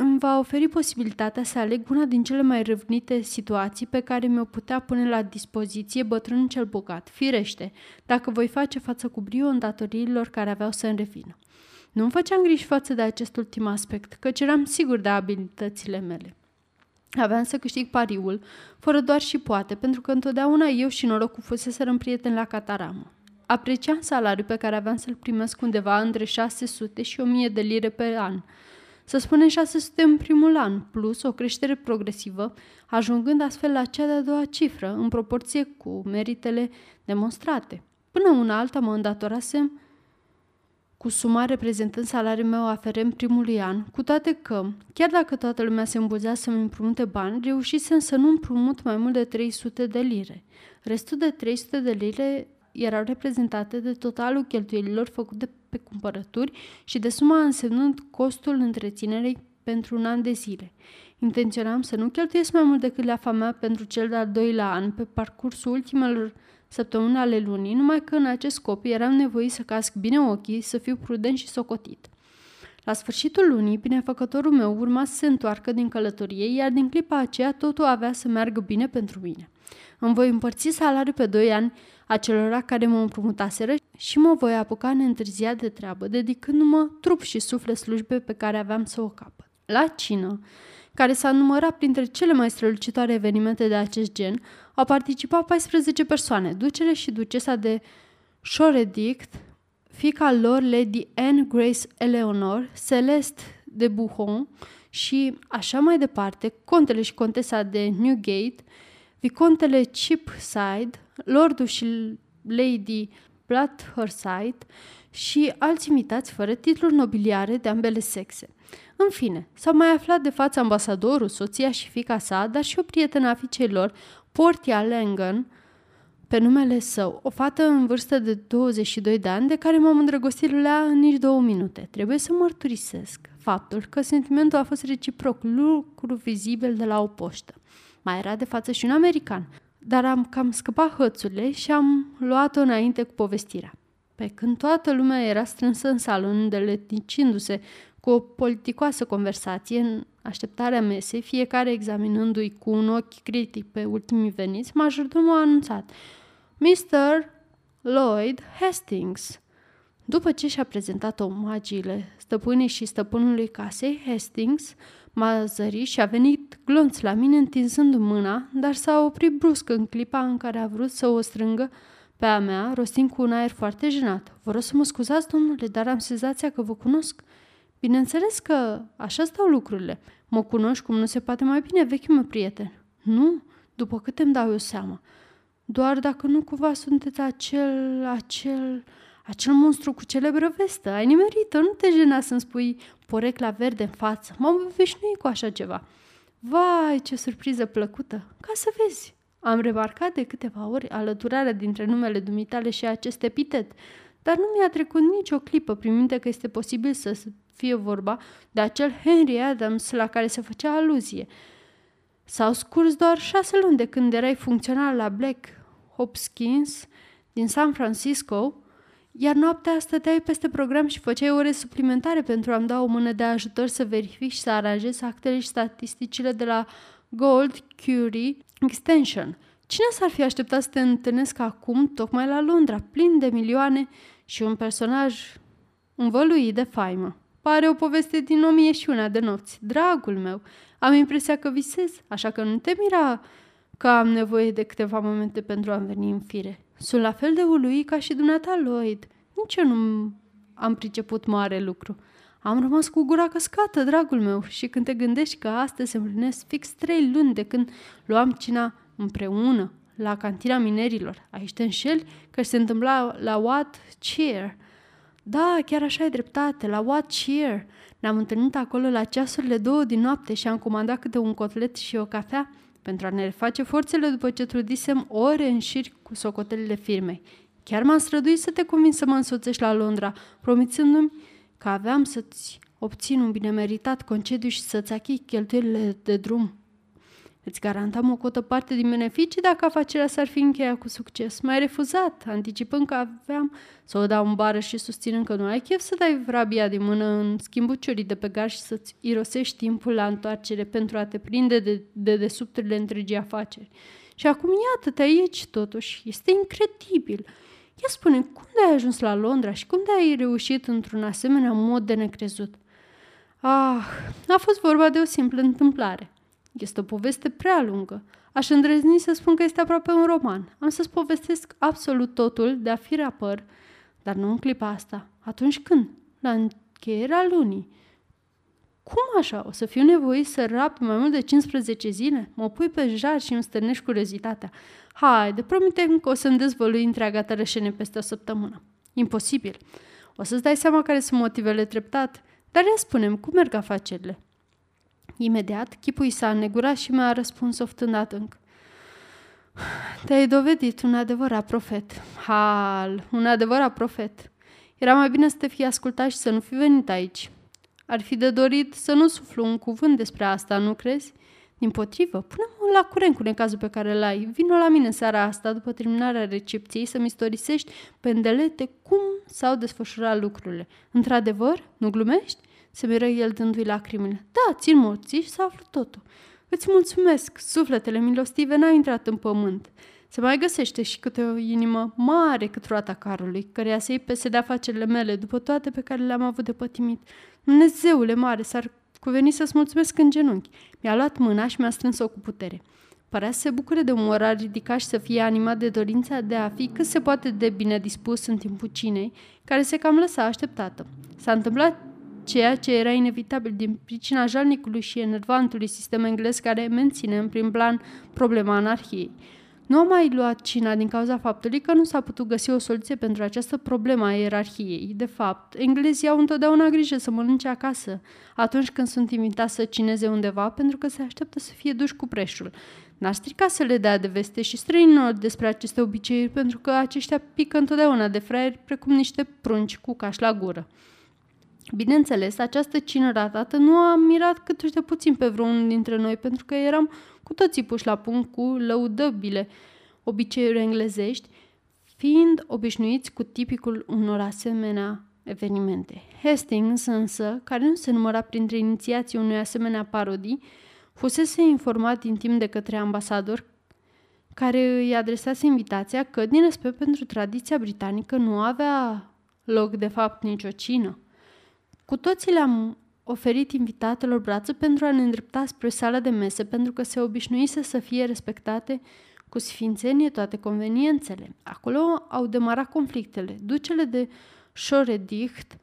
[SPEAKER 1] îmi va oferi posibilitatea să aleg una din cele mai râvnite situații pe care mi-o putea pune la dispoziție bătrânul cel bogat. Firește, dacă voi face față cu brio îndatoririlor care aveau să-mi revină. Nu-mi făceam griji față de acest ultim aspect, căci eram sigur de abilitățile mele. Aveam să câștig pariul, fără doar și poate, pentru că întotdeauna eu și norocul fuseseră prieten la cataramă. Apreciam salariul pe care aveam să-l primesc undeva între 600 și 1000 de lire pe an. Să spunem 600 în primul an, plus o creștere progresivă, ajungând astfel la cea de-a doua cifră, în proporție cu meritele demonstrate. Până una alta mă îndatorasem cu suma reprezentând salariul meu aferent primului an, cu toate că, chiar dacă toată lumea se îmbuzea să-mi împrumute bani, reușisem să nu împrumut mai mult de 300 de lire. Restul de 300 de lire erau reprezentate de totalul cheltuielilor făcute pe cumpărături și de suma însemnând costul întreținerei pentru un an de zile. Intenționam să nu cheltuiesc mai mult decât leafa mea pentru cel de-al doilea an pe parcursul ultimelor săptămâni ale lunii, numai că în acest scop eram nevoit să casc bine ochii, să fiu prudent și socotit. La sfârșitul lunii, binefăcătorul meu urma să se întoarcă din călătorie, iar din clipa aceea totul avea să meargă bine pentru mine. Îmi voi împărți salariul pe doi ani acelora care mă împrumutaseră și mă voi apuca neîntârziat de treabă, dedicându-mă trup și suflet slujbe pe care aveam să o capăt. La cină, care s-a numărat printre cele mai strălucitoare evenimente de acest gen, au participat 14 persoane, ducele și ducesa de Shoredict, fica lor Lady Anne Grace Eleanor, Celeste de Buchon și așa mai departe, contele și contesa de Newgate, vicontele Chipside, lordul și Lady Bloodherside și alți imitați fără titluri nobiliare de ambele sexe. În fine, s-au mai aflat de față ambasadorul, soția și fica sa, dar și o prietenă a fiicei lor, Portia Langan, pe numele său, o fată în vârstă de 22 de ani, de care m-am îndrăgostit la în nici două minute. Trebuie să mărturisesc faptul că sentimentul a fost reciproc, lucru vizibil de la o poștă. Mai era de față și un american, dar am cam scăpat hățurile și am luat-o înainte cu povestirea. Pe când toată lumea era strânsă în sală, îndeleticindu-se cu o politicoasă conversație în așteptarea mesei, fiecare examinându-i cu un ochi critic pe ultimii veniți, majordomul a anunțat Mr. Lloyd Hastings. După ce și-a prezentat omagiile stăpânii și stăpânului casei, Hastings m-a zărit și a venit glonț la mine întinzând mâna, dar s-a oprit brusc în clipa în care a vrut să o strângă pe a mea, rostind cu un aer foarte jenat. Vă rog să mă scuzați, domnule, dar am senzația că vă cunosc. Bineînțeles că așa stau lucrurile. Mă cunoști cum nu se poate mai bine, vechiul meu prieten. Nu, după cât îmi dau eu seama. Doar dacă nu cumva sunteți acel, acel, acel monstru cu celebră vestă. Ai nimerit nu te jena să-mi spui porecla verde în față. M-am obișnuit cu așa ceva. Vai, ce surpriză plăcută! Ca să vezi! Am remarcat de câteva ori alăturarea dintre numele dumitale și acest epitet, dar nu mi-a trecut nicio clipă prin minte că este posibil să fie vorba de acel Henry Adams la care se făcea aluzie. S-au scurs doar șase luni de când erai funcționar la Black Hopkins din San Francisco, iar noaptea stăteai peste program și făceai ore suplimentare pentru a-mi da o mână de ajutor să verific și să aranjez actele și statisticile de la Gold Curie Extension. Cine s-ar fi așteptat să te întâlnesc acum, tocmai la Londra, plin de milioane și un personaj învăluit de faimă? Pare o poveste din o mie și una de nopți. Dragul meu, am impresia că visez, așa că nu te mira că am nevoie de câteva momente pentru a veni în fire. Sunt la fel de ului ca și dumneata Lloyd. Nici eu nu am priceput mare lucru. Am rămas cu gura căscată, dragul meu, și când te gândești că astăzi se împlinesc fix trei luni de când luam cina împreună la cantina minerilor. Aici te înșeli că se întâmpla la What Cheer. Da, chiar așa e dreptate, la What Cheer. Ne-am întâlnit acolo la ceasurile două din noapte și am comandat câte un cotlet și o cafea pentru a ne reface forțele după ce trudisem ore în șir cu socotelile firmei. Chiar m-am străduit să te convin să mă însoțești la Londra, promițându-mi că aveam să-ți obțin un bine meritat concediu și să-ți achii cheltuielile de drum. Îți garantam o cotă parte din beneficii dacă afacerea s-ar fi încheiat cu succes. M-ai refuzat, anticipând că aveam să o dau în bară și susținând că nu ai chef să dai vrabia din mână în schimbuciurii de pe garș și să-ți irosești timpul la întoarcere pentru a te prinde de, de desubturile întregii afaceri. Și acum iată-te aici, totuși. Este incredibil. Ia spune, cum de ai ajuns la Londra și cum de ai reușit într-un asemenea mod de necrezut? Ah, a fost vorba de o simplă întâmplare. Este o poveste prea lungă. Aș îndrăzni să spun că este aproape un roman. Am să-ți povestesc absolut totul de a fi rapăr, dar nu în clipa asta. Atunci când? La încheierea lunii. Cum așa? O să fiu nevoit să rap mai mult de 15 zile? Mă pui pe jar și îmi stârnești curiozitatea. Haide, promite că o să-mi dezvălui întreaga ta rășene peste o săptămână. Imposibil. O să-ți dai seama care sunt motivele treptat, dar ia spunem, cum merg afacerile? Imediat, chipul s-a înnegurat și mi-a răspuns oftând adânc. Te-ai dovedit un adevărat profet. Hal, un adevărat profet. Era mai bine să te fi ascultat și să nu fi venit aici. Ar fi de dorit să nu suflu un cuvânt despre asta, nu crezi? Din potrivă, pune-mă la curent cu necazul pe care l ai. Vino la mine seara asta, după terminarea recepției, să-mi istorisești pe îndelete cum s-au desfășurat lucrurile. Într-adevăr? Nu glumești? Se miră el dându-i lacrimile. Da, țin morții și să aflu totul. Îți mulțumesc, sufletele milostive n-au intrat în pământ. Se mai găsește și câte o inimă mare cât roata carului, căreia să-i pese de afacerile mele după toate pe care le-am avut de pătimit. Dumnezeule mare, s-ar cuveni să-ți mulțumesc în genunchi. Mi-a luat mâna și mi-a strâns-o cu putere. Părea să se bucure de un moral ridicat și să fie animat de dorința de a fi cât se poate de bine dispus în timpul cinei, care se cam lăsa așteptată. S-a întâmplat ceea ce era inevitabil din pricina jalnicului și enervantului sistem englez care menține în prim plan problema anarhiei. Nu a mai luat cina din cauza faptului că nu s-a putut găsi o soluție pentru această problemă a ierarhiei. De fapt, englezii au întotdeauna grijă să mănânce acasă atunci când sunt invitați să cineze undeva pentru că se așteaptă să fie duși cu preșul. N-ar strica să le dea de veste și străinilor despre aceste obiceiuri pentru că aceștia pică întotdeauna de fraieri precum niște prunci cu caș la gură. Bineînțeles, această cină ratată nu a mirat cât de puțin pe vreunul dintre noi, pentru că eram cu toții puși la punct cu lăudăbile obiceiuri englezești, fiind obișnuiți cu tipicul unor asemenea evenimente. Hastings însă, care nu se număra printre inițiații unui asemenea parodii, fusese informat din timp de către ambasador care îi adresase invitația că, din respect pentru tradiția britanică, nu avea loc de fapt nicio cină. Cu toții le-am oferit invitatelor brațul pentru a ne îndrepta spre sala de mese, pentru că se obișnuise să fie respectate cu sfințenie toate conveniențele. Acolo au demarat conflictele. Ducele de Șoredicht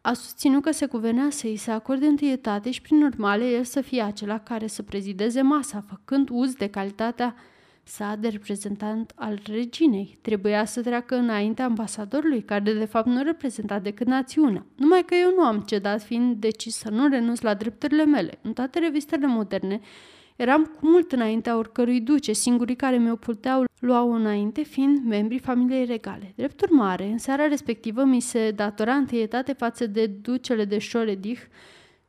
[SPEAKER 1] a susținut că se cuvenea să îi se acorde întâietate și, prin urmare, el să fie acela care să prezideze masa, făcând uz de calitatea sa de reprezentant al reginei. Trebuia să treacă înaintea ambasadorului, care de fapt nu reprezenta decât națiunea. Numai că eu nu am cedat, fiind decis să nu renunț la drepturile mele. În toate revistele moderne, eram cu mult înaintea oricărui duce, singurii care mi-o puteau luau înainte fiind membrii familiei regale. Drept urmare, în seara respectivă mi se datora întâietate față de ducele de Șoredich,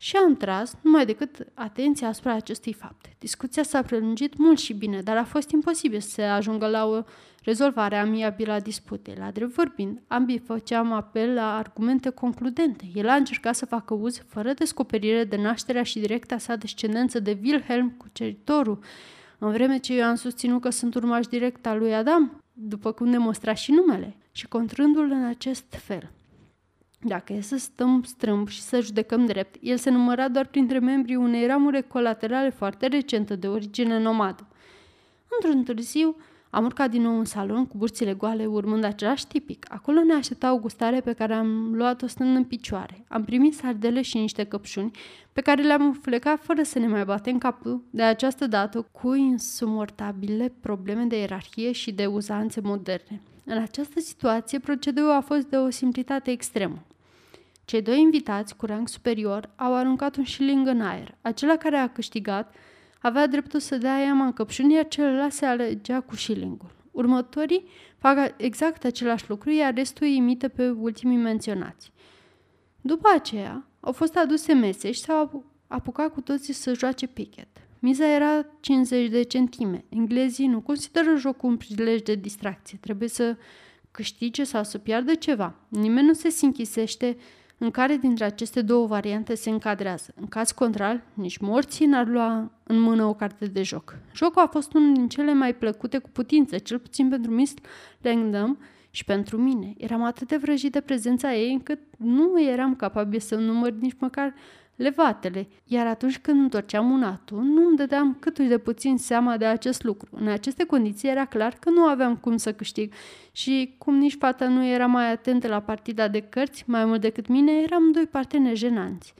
[SPEAKER 1] și am tras numai decât atenția asupra acestui fapte. Discuția s-a prelungit mult și bine, dar a fost imposibil să se ajungă la o rezolvare amiabilă a disputei. La drept vorbind, ambii făceam apel la argumente concludente. El a încercat să facă uz, fără descoperire, de nașterea și directa sa descendență de Wilhelm Cuceritorul, în vreme ce eu am susținut că sunt urmaș direct al lui Adam, după cum demonstra și numele, și contrându-l în acest fel – dacă e să stăm strâmb și să judecăm drept, el se număra doar printre membrii unei ramure colaterale foarte recentă de origine nomadă. Într-un târziu, Am urcat din nou în salon cu burțile goale, urmând același tipic. Acolo ne aștepta o gustare pe care am luat-o stând în picioare. Am primit sardele și niște căpșuni pe care le-am flecat fără să ne mai batem capul, de această dată cu insumortabile probleme de ierarhie și de uzanțe moderne. În această situație, procedeul a fost de o simplitate extremă. Cei doi invitați cu rang superior au aruncat un shilling în aer. Acela care a câștigat avea dreptul să dea iama în căpșuni, iar celălalt se alegea cu shillingul. Următorii fac exact același lucru, iar restul imită pe ultimii menționați. După aceea, au fost aduse mese și s-au apucat cu toții să joace pichet. Miza era 50 de centime. Englezii nu consideră jocul un prilej de distracție. Trebuie să câștige sau să piardă ceva. Nimeni nu se sinchisește în care dintre aceste două variante se încadrează. În caz contrar, nici morții n-ar lua în mână o carte de joc. Jocul a fost unul din cele mai plăcute cu putință, cel puțin pentru Miss Langdon și pentru mine. Eram atât de vrăjit de prezența ei încât nu eram capabil să număr nici măcar levatele, iar atunci când întorceam un atu, nu îmi dădeam câtui de puțin seama de acest lucru. În aceste condiții era clar că nu aveam cum să câștig și cum nici fata nu era mai atentă la partida de cărți, mai mult decât mine, eram doi parteneri jenanți.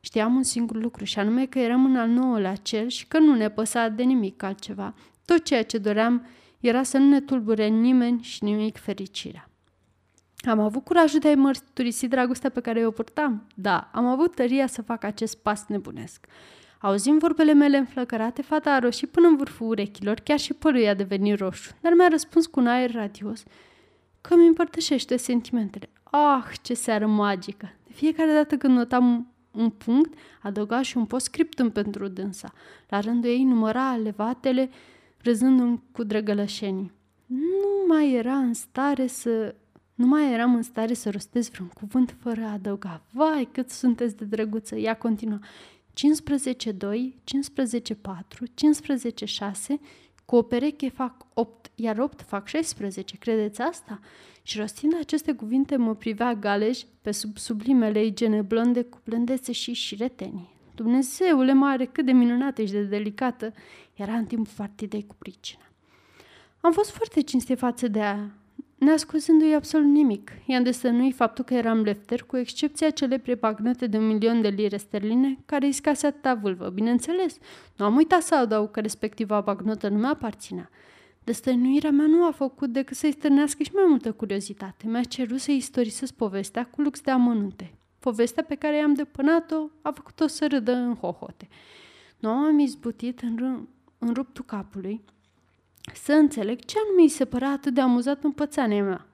[SPEAKER 1] Știam un singur lucru și anume că eram în al nouălea cel și că nu ne păsa de nimic altceva. Tot ceea ce doream era să nu ne tulbure nimeni și nimic fericirea. Am avut curajul de a-i mărturisi dragostea pe care o purtam? Da, am avut tăria să fac acest pas nebunesc. Auzind vorbele mele înflăcărate, fata a roșit până în vârful urechilor, chiar și părul a devenit roșu, dar mi-a răspuns cu un aer radios că mi împărtășește sentimentele. Ah, ce seară magică! De fiecare dată când notam un punct, adăuga și un postscriptum pentru dânsa. La rândul ei număra levatele, râzându-mi cu drăgălășenii. Nu mai era în stare să nu mai eram în stare să rostesc vreun cuvânt fără a adăuga. Vai, cât sunteți de drăguță! Ea continuă. 15, 2, 15, 4, 15, 6, cu o pereche fac 8, iar 8 fac 16. Credeți asta? Și rostind aceste cuvinte mă privea galeș pe sub sublimele ei gene blonde cu blândețe și șiretenie. Dumnezeule mare, cât de minunată și de delicată era în timpul partidei cu pricina. Am fost foarte cinstit față de ea, neascuzându-i absolut nimic. I-am destănuit faptul că eram lefter, cu excepția celebre bagnote de un milion de lire sterline, care îi scase atâta vâlvă. Bineînțeles, nu am uitat să adaug că respectiva bagnotă nu mi-aparținea. Destăinuirea mea nu a făcut decât să-i stârnească și mai multă curiozitate. Mi-a cerut să istorisesc povestea cu lux de amănunte. Povestea pe care i-am depănat-o a făcut-o să râdă în hohote. Nu am izbutit în, r- în ruptul capului, să înțeleg ce anume îi se părea atât de amuzat în pățania mea.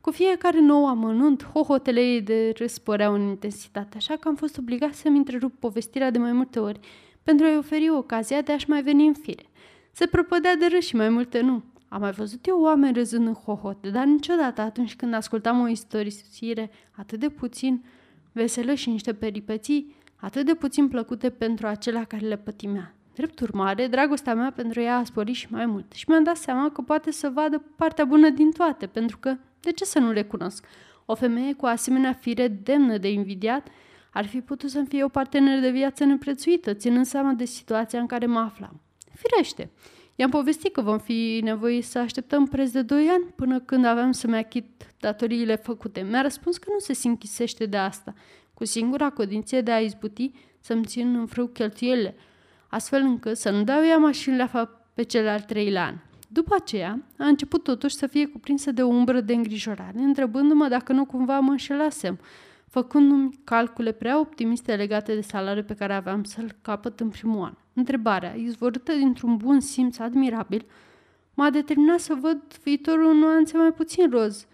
[SPEAKER 1] Cu fiecare nou amănunt, hohotele ei de râs păreau în intensitate, așa că am fost obligat să-mi întrerup povestirea de mai multe ori pentru a-i oferi ocazia de a-și mai veni în fire. Se prăpădea de râs și mai multe nu. Am mai văzut eu oameni râzând în hohote, dar niciodată atunci când ascultam o istorisire atât de puțin veselă și niște peripeții atât de puțin plăcute pentru acela care le pătimea. Drept urmare, dragostea mea pentru ea a sporit și mai mult și mi-am dat seama că poate să vadă partea bună din toate, pentru că, de ce să nu le cunosc? O femeie cu asemenea fire demnă de invidiat ar fi putut să-mi fie o parteneră de viață neprețuită, ținând seama de situația în care mă aflam. Firește, i-am povestit că vom fi nevoiți să așteptăm preț de 2 ani până când aveam să-mi achit datoriile făcute. Mi-a răspuns că nu se sinchisește de asta, cu singura condiție de a izbuti să-mi țin în frâu cheltuielile – astfel încât să nu dau ea mașinile pe cel al treilea an. După aceea, a început totuși să fie cuprinsă de o umbră de îngrijorare, întrebându-mă dacă nu cumva mă înșelasem, făcându-mi calcule prea optimiste legate de salariul pe care aveam să-l capăt în primul an. Întrebarea, izvorâtă dintr-un bun simț admirabil, m-a determinat să văd viitorul în nuanțe mai puțin roz,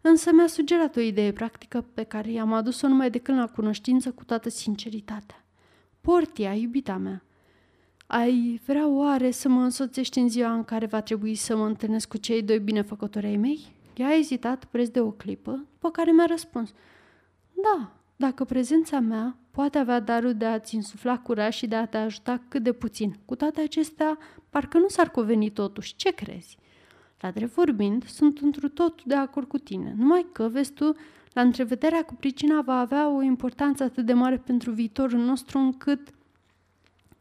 [SPEAKER 1] însă mi-a sugerat o idee practică pe care i-am adus-o numai de când la cunoștință cu toată sinceritatea. Portia, iubita mea, ai vrea oare să mă însoțești în ziua în care va trebui să mă întâlnesc cu cei doi binefăcători ai mei? Ea a ezitat preț de o clipă, după care mi-a răspuns. Da, dacă prezența mea poate avea darul de a-ți insufla curaj și de a te ajuta cât de puțin. Cu toate acestea, parcă nu s-ar cuveni totuși. Ce crezi? La drept vorbind, sunt întru tot de acord cu tine. Numai că, vezi tu, la întrevederea cu pricina va avea o importanță atât de mare pentru viitorul nostru încât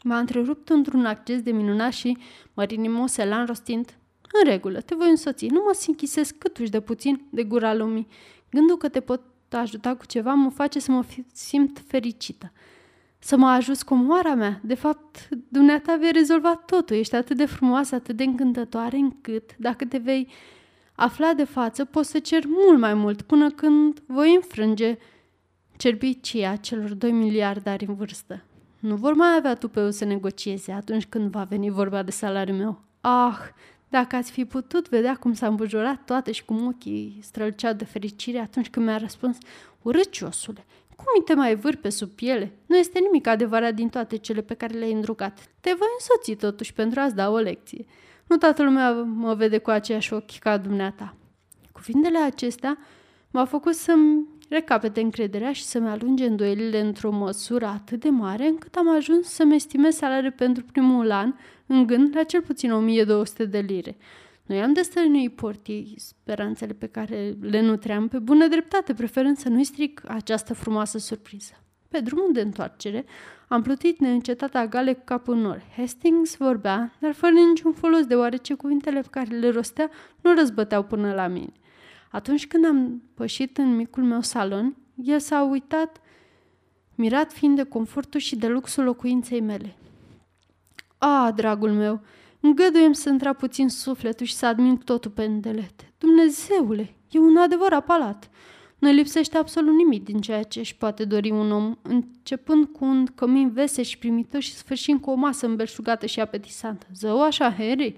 [SPEAKER 1] M-a întrerupt într-un acces de minunat și mărinimos elan rostind În regulă, te voi însoți. Nu mă închisesc câtuși de puțin de gura lumii. Gândul că te pot ajuta cu ceva mă face să mă simt fericită. Să mă ajut cu moara mea. De fapt, dumneata vei rezolva totul. Ești atât de frumoasă, atât de încântătoare, încât, dacă te vei afla de față, poți să cer mult mai mult până când voi înfrânge cerbicia celor doi miliardari în vârstă. Nu vor mai avea tupeu să negocieze atunci când va veni vorba de salariul meu. Ah, dacă ați fi putut vedea cum s-a îmbujurat toate și cum ochii străluceau de fericire atunci când mi-a răspuns, urăciosule, cum mi te mai vâr pe sub piele? Nu este nimic adevărat din toate cele pe care le-ai îndrugat. Te voi însoți totuși pentru a-ți da o lecție. Nu toată lumea mă vede cu aceeași ochi ca dumneata. Cuvintele acestea m-au făcut să-mi recapete încrederea și să-mi alunge îndoielile într-o măsură atât de mare încât am ajuns să-mi estimez salariul pentru primul an în gând la cel puțin 1200 de lire. Noi am destălui portii speranțele pe care le nutream pe bună dreptate, preferând să nu-i stric această frumoasă surpriză. Pe drumul de întoarcere, am plutit neîncetat agale cu capul în nori. Hastings vorbea, dar fără niciun folos, deoarece cuvintele pe care le rostea nu răzbăteau până la mine. Atunci când am pășit în micul meu salon, el s-a uitat, mirat fiind de confortul și de luxul locuinței mele. A, dragul meu, îngăduiem să intra puțin sufletul și să admin totul pe îndelete. Dumnezeule, e un adevărat palat. Nu lipsește absolut nimic din ceea ce își poate dori un om, începând cu un cămin vesel și primitor și sfârșind cu o masă îmbelșugată și apetisantă. Zău așa, Harry?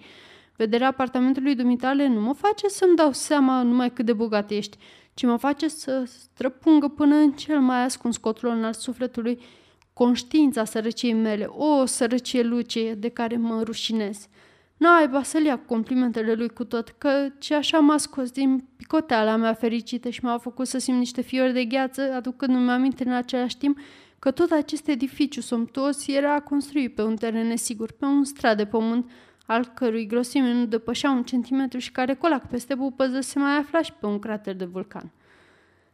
[SPEAKER 1] Vederea apartamentului dumitale nu mă face să-mi dau seama numai cât de bogat ești, ci mă face să străpungă până în cel mai ascuns cotlon al sufletului conștiința sărăciei mele, o sărăcie lucie de care mă rușinez. Naiba să-l ia complimentele lui cu tot, că ce așa m-a scos din picoteala mea fericită și m-a făcut să simt niște fiori de gheață, aducându-mi aminte în același timp că tot acest edificiu somptuos era construit pe un teren nesigur, pe un strat de pământ, al cărui grosime nu depășea un centimetru și care colac peste pupăză se mai afla și pe un crater de vulcan.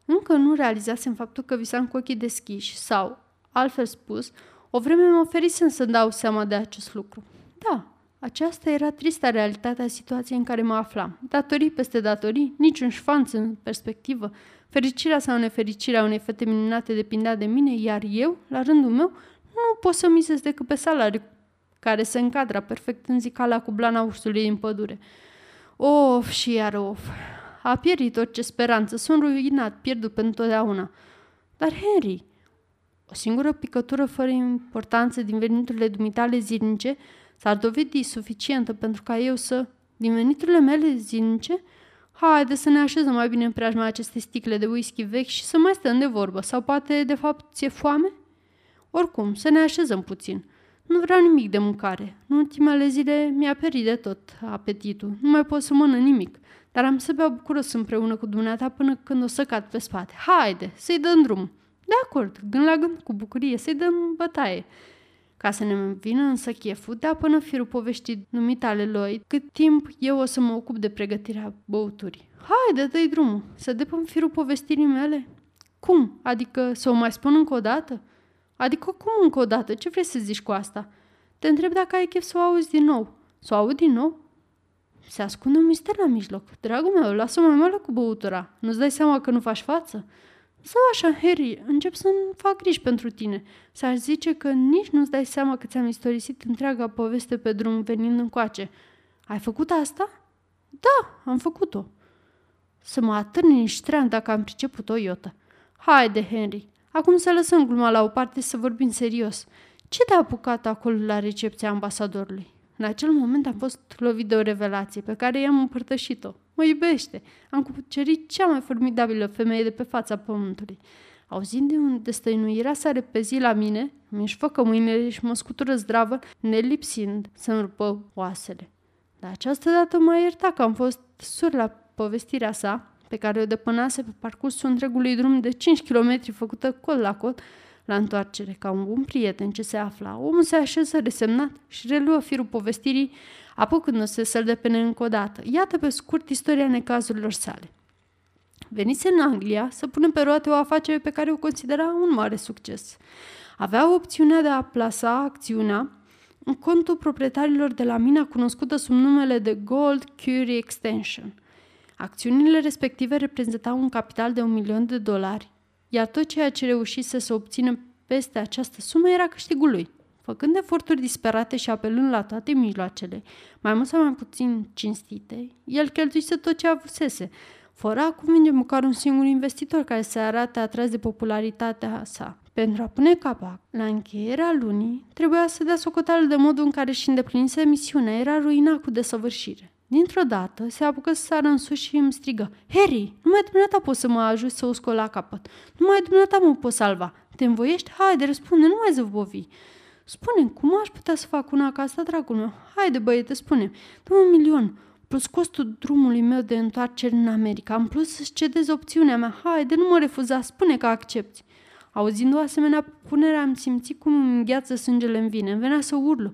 [SPEAKER 1] Încă nu realizasem faptul că visam cu ochii deschiși sau, altfel spus, o vreme mă oferisem să dau seama de acest lucru. Da, aceasta era trista realitatea situației în care mă aflam. Datorii peste datorii, niciun șfanț în perspectivă. Fericirea sau nefericirea unei fete minunate depindea de mine, iar eu, la rândul meu, nu pot să misez decât pe salariu care se încadra perfect în zicala cu blana ursului din pădure. Of și iar of. A pierit orice speranță, sunt ruinat, pierdut pentru totdeauna. Dar Henry, o singură picătură fără importanță din veniturile dumitale zilnice s-ar dovedi suficientă pentru ca eu să... Din veniturile mele zilnice? Haide să ne așezăm mai bine în preajma acestei sticle de whisky vechi și să mai stăm de vorbă. Sau poate, de fapt, ți-e foame? Oricum, să ne așezăm puțin. Nu vreau nimic de mâncare. În ultimele zile mi-a perit de tot apetitul. Nu mai pot să mănânc nimic. Dar am să beau bucuros împreună cu dumneata până când o să cad pe spate. Haide, să-i dăm drum. De acord, gând la gând, cu bucurie, să-i dăm bătaie. Ca să ne vină însă cheful, da până firul poveștii numitale lui, cât timp eu o să mă ocup de pregătirea băuturii. Haide, dă drumul, să depun firul povestirii mele. Cum? Adică să o mai spun încă o dată? Adică cum încă o dată? Ce vrei să zici cu asta? Te întreb dacă ai chef să o auzi din nou. Să o aud din nou? Se ascunde un mister la mijloc. Dragul meu, lasă-mă mai cu băutura. Nu-ți dai seama că nu faci față? Sau așa, Harry, încep să-mi fac griji pentru tine. S-ar zice că nici nu-ți dai seama că ți-am istorisit întreaga poveste pe drum venind încoace. Ai făcut asta? Da, am făcut-o. Să mă atârni în dacă am priceput o iotă. Haide, Henry, Acum să lăsăm gluma la o parte să vorbim serios. Ce te-a apucat acolo la recepția ambasadorului? În acel moment am fost lovit de o revelație pe care i-am împărtășit-o. Mă iubește. Am cucerit cea mai formidabilă femeie de pe fața pământului. Auzind de un destăinuirea s-a repezi la mine, mi-și făcă mâinile și mă scutură zdravă, nelipsind să-mi rupă oasele. Dar această dată m-a iertat că am fost sur la povestirea sa pe care o depănase pe parcursul întregului drum de 5 km făcută col la col la întoarcere, ca un bun prieten ce se afla. Omul se așeză resemnat și reluă firul povestirii, apucându-se să-l depene încă o dată. Iată pe scurt istoria necazurilor sale. Venise în Anglia să pună pe roate o afacere pe care o considera un mare succes. Avea opțiunea de a plasa acțiunea în contul proprietarilor de la mina cunoscută sub numele de Gold Curie Extension. Acțiunile respective reprezentau un capital de un milion de dolari, iar tot ceea ce reușise să obțină peste această sumă era câștigul lui. Făcând eforturi disperate și apelând la toate mijloacele, mai mult sau mai puțin cinstite, el cheltuise tot ce avusese, fără a convinge măcar un singur investitor care se arate atras de popularitatea sa. Pentru a pune capac la încheierea lunii, trebuia să dea socoteală de modul în care și îndeplinise misiunea, era ruina cu desăvârșire. Dintr-o dată se apucă să sară în sus și îmi strigă Harry, numai dumneata poți să mă ajut să o scol la capăt. Numai dumneata mă poți salva. Te învoiești? Haide, răspunde, nu mai zăbovi. spune cum aș putea să fac una ca asta, dragul meu? Haide, băiete, spune dă un milion, plus costul drumului meu de întoarcere în America, în plus să-ți cedezi opțiunea mea. Haide, nu mă refuza, spune că accepti. Auzind o asemenea punere, am simțit cum îmi îngheață sângele în vine. Îmi venea să urlu.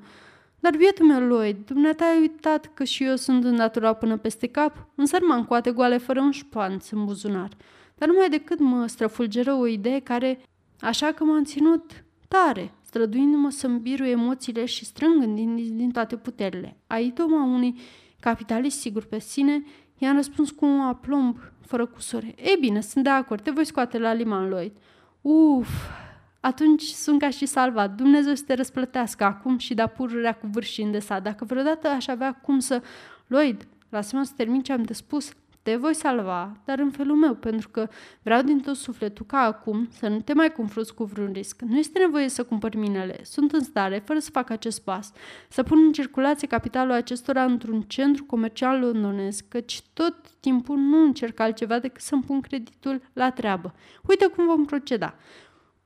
[SPEAKER 1] Dar bietul meu, Lloyd, dumneata ai uitat că și eu sunt îndaturat până peste cap? În sărman coate goale fără un șpanț în buzunar. Dar numai decât mă străfulgeră o idee care, așa că m-am ținut tare, străduindu-mă să-mi biru emoțiile și strângând din, din toate puterile. Aitoma unui capitalist sigur pe sine, i-am răspuns cu un aplomb fără cusure. Ei bine, sunt de acord, te voi scoate la liman, Lloyd. Uf, atunci sunt ca și salvat. Dumnezeu să te răsplătească acum și da pururea cu vârșind de sa. Dacă vreodată aș avea cum să... Lloyd, lasă-mă să termin ce am de spus. Te voi salva, dar în felul meu, pentru că vreau din tot sufletul ca acum să nu te mai confrunți cu vreun risc. Nu este nevoie să cumpăr minele. Sunt în stare, fără să fac acest pas, să pun în circulație capitalul acestora într-un centru comercial londonez, căci tot timpul nu încerc altceva decât să-mi pun creditul la treabă. Uite cum vom proceda.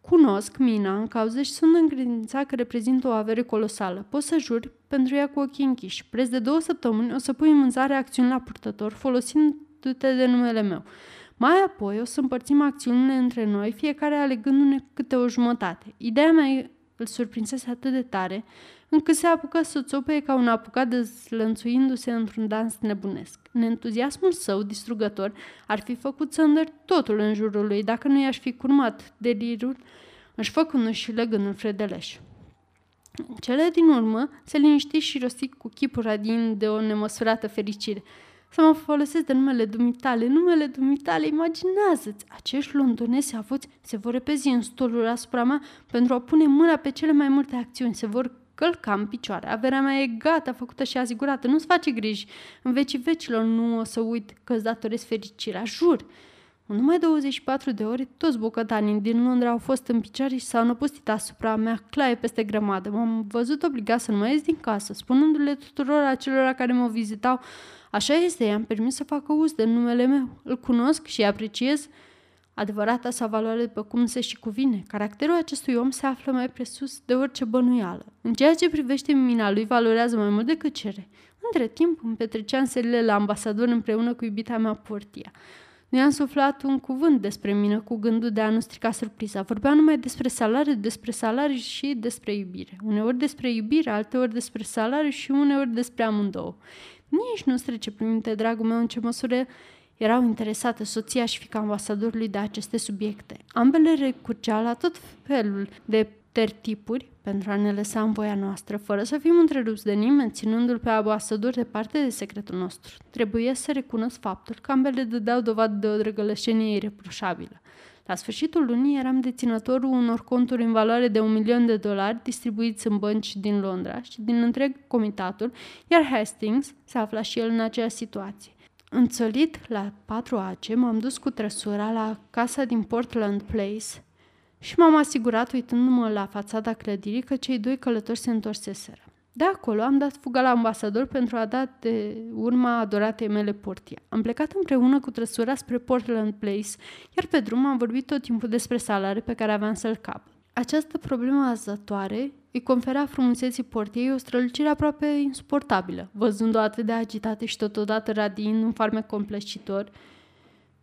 [SPEAKER 1] Cunosc mina în cauză și sunt încredințat că reprezintă o avere colosală. Pot să jur pentru ea cu ochii închiși. Preț de două săptămâni o să pui în vânzare acțiuni la purtător folosindu-te de numele meu. Mai apoi o să împărțim acțiunile între noi, fiecare alegându-ne câte o jumătate. Ideea mea îl surprinsese atât de tare, încât se apucă să țopăie ca un apucat dezlănțuindu-se într-un dans nebunesc. În entuziasmul său distrugător ar fi făcut să îndări totul în jurul lui, dacă nu i-aș fi curmat delirul, își făcându și legându-l fredeleș. În cele din urmă se liniști și rosti cu chipul radiind de o nemăsurată fericire. Să mă folosesc de numele dumitale, numele dumitale, imaginează-ți! Acești londonezi avuți se vor repezi în stolul asupra mea pentru a pune mâna pe cele mai multe acțiuni, se vor călca în picioare. Averea mea e gata, făcută și asigurată. Nu-ți face griji. În vecii vecilor nu o să uit că îți datoresc fericirea. Jur! În numai 24 de ore, toți bucătanii din Londra au fost în picioare și s-au năpustit asupra mea, claie peste grămadă. M-am văzut obligat să nu mai ies din casă, spunându-le tuturor acelora care mă vizitau, așa este, i-am permis să facă uz de numele meu. Îl cunosc și apreciez adevărata sa valoare după cum se și cuvine. Caracterul acestui om se află mai presus de orice bănuială. În ceea ce privește mina lui, valorează mai mult decât cere. Între timp, îmi petreceam serile la ambasador împreună cu iubita mea Portia. Nu i-am suflat un cuvânt despre mine cu gândul de a nu strica surpriza. Vorbeam numai despre salariu, despre salariu și despre iubire. Uneori despre iubire, alteori despre salariu și uneori despre amândouă. Nici nu strece prin minte, dragul meu, în ce măsură erau interesate soția și fica ambasadorului de aceste subiecte. Ambele recurgeau la tot felul de tertipuri pentru a ne lăsa în voia noastră, fără să fim întrerupți de nimeni, ținându-l pe ambasador departe de secretul nostru. Trebuie să recunosc faptul că ambele dădeau dovadă de o drăgălășenie ireproșabilă. La sfârșitul lunii eram deținătorul unor conturi în valoare de un milion de dolari distribuiți în bănci din Londra și din întreg comitatul, iar Hastings se afla și el în aceeași situație. Înțălit la patru ace, m-am dus cu trăsura la casa din Portland Place și m-am asigurat, uitându-mă la fațada clădirii, că cei doi călători se întorseseră. De acolo am dat fuga la ambasador pentru a da de urma adoratei mele Portia. Am plecat împreună cu trăsura spre Portland Place, iar pe drum am vorbit tot timpul despre salariul pe care aveam să-l cap. Această problemă azătoare îi confera frumuseții portiei o strălucire aproape insuportabilă, văzând-o atât de agitată și totodată radiind un farmec compleșitor.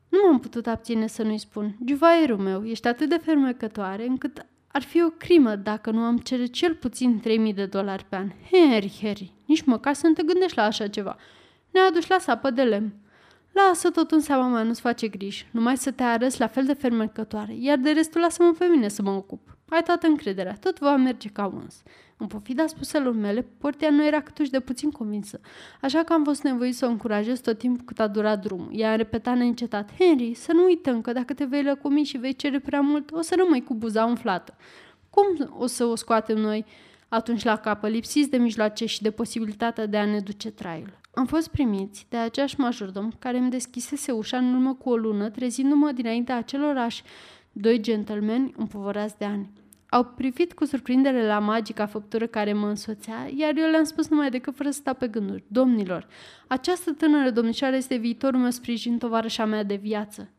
[SPEAKER 1] Nu m-am putut abține să nu-i spun, Juvaierul meu, ești atât de fermecătoare încât ar fi o crimă dacă nu am cere cel puțin 3000 de dolari pe an. Henry, Harry, nici măcar să nu te gândești la așa ceva. Ne aduci la sapă de lemn. Lasă tot în seama mea, nu-ți face griji. Numai să te arăți la fel de fermecătoare, iar de restul lasă-mă pe mine să mă ocup. Ai toată încrederea, tot va merge ca uns. În pofida spuselor mele, Portia nu era câtuși de puțin convinsă, așa că am fost nevoit să o încurajez tot timpul cât a durat drumul. Ea a repetat neîncetat, Henry, să nu uităm că dacă te vei lăcumi și vei cere prea mult, o să rămâi cu buza umflată. Cum o să o scoatem noi atunci la capă, lipsiți de mijloace și de posibilitatea de a ne duce traiul? Am fost primiți de aceeași majordom care îmi deschisese ușa în urmă cu o lună, trezindu-mă dinaintea acelorași doi gentlemen împovărați de ani. Au privit cu surprindere la magica făptură care mă însoțea, iar eu le-am spus numai decât fără să sta pe gânduri. Domnilor, această tânără domnișoară este viitorul meu sprijin, tovarășa mea de viață.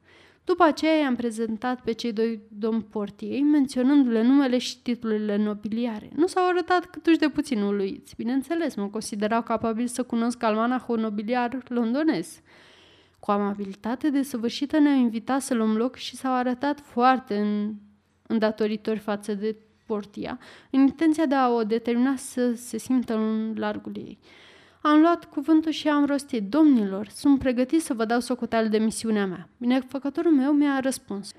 [SPEAKER 1] După aceea i-am prezentat pe cei doi domn portiei, menționându-le numele și titlurile nobiliare. Nu s-au arătat câtuși de puțin uluiți. Bineînțeles, mă considerau capabil să cunosc almanahul nobiliar londonez. Cu amabilitate desăvârșită ne-au invitat să luăm loc și s-au arătat foarte în îndatoritori față de Portia, în intenția de a o determina să se simtă în largul ei. Am luat cuvântul și am rostit, domnilor, sunt pregătit să vă dau socoteală de misiunea mea. Binefăcătorul meu mi-a răspuns.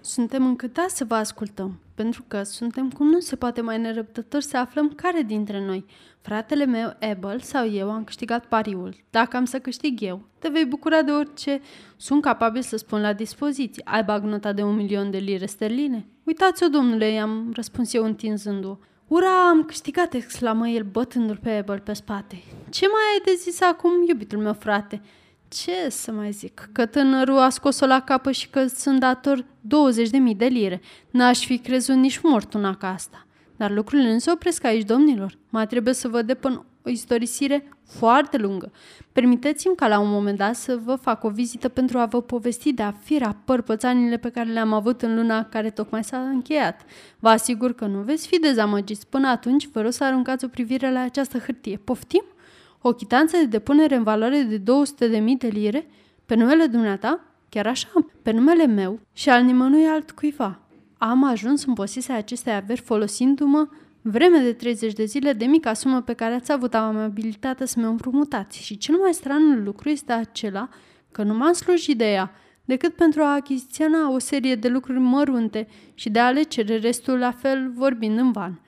[SPEAKER 1] Suntem încântați să vă ascultăm, pentru că suntem cum nu se poate mai nerăbdători să aflăm care dintre noi, fratele meu, Abel sau eu, am câștigat pariul. Dacă am să câștig eu, te vei bucura de orice sunt capabil să spun la dispoziție. Ai bagnota de un milion de lire sterline? Uitați-o, domnule, i-am răspuns eu întinzându-o. Ura, am câștigat, exclamă el bătându-l pe Abel pe spate. Ce mai ai de zis acum, iubitul meu frate? Ce să mai zic? Că tânărul a scos-o la capă și că sunt dator 20.000 de lire. N-aș fi crezut nici mort una ca asta. Dar lucrurile nu se opresc aici, domnilor. Mai trebuie să vă depăn o istorisire foarte lungă. Permiteți-mi ca la un moment dat să vă fac o vizită pentru a vă povesti de afira părpățanile pe care le-am avut în luna care tocmai s-a încheiat. Vă asigur că nu veți fi dezamăgiți. Până atunci, vă rog să aruncați o privire la această hârtie. Poftim? O chitanță de depunere în valoare de 200.000 de lire? Pe numele dumneata? Chiar așa, pe numele meu și al nimănui altcuiva. Am ajuns în posesia acestei averi folosindu-mă vreme de 30 de zile de mica sumă pe care ați avut amabilitatea să mi-o împrumutați. Și cel mai stranul lucru este acela că nu m-am slujit de ea, decât pentru a achiziționa o serie de lucruri mărunte și de a le cere restul la fel vorbind în van.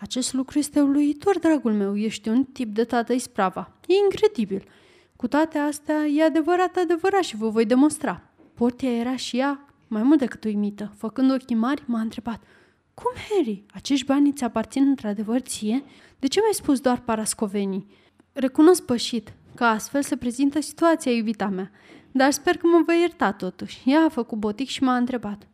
[SPEAKER 1] Acest lucru este uluitor, dragul meu, ești un tip de tată isprava. E incredibil. Cu toate astea, e adevărat, adevărat și vă voi demonstra. Portia era și ea mai mult decât uimită. Făcând ochii mari, m-a întrebat – cum, Harry? Acești bani ți aparțin într-adevăr ție? De ce mi-ai spus doar parascovenii? Recunosc pășit că astfel se prezintă situația iubita mea, dar sper că mă vei ierta totuși. Ea a făcut botic și m-a întrebat.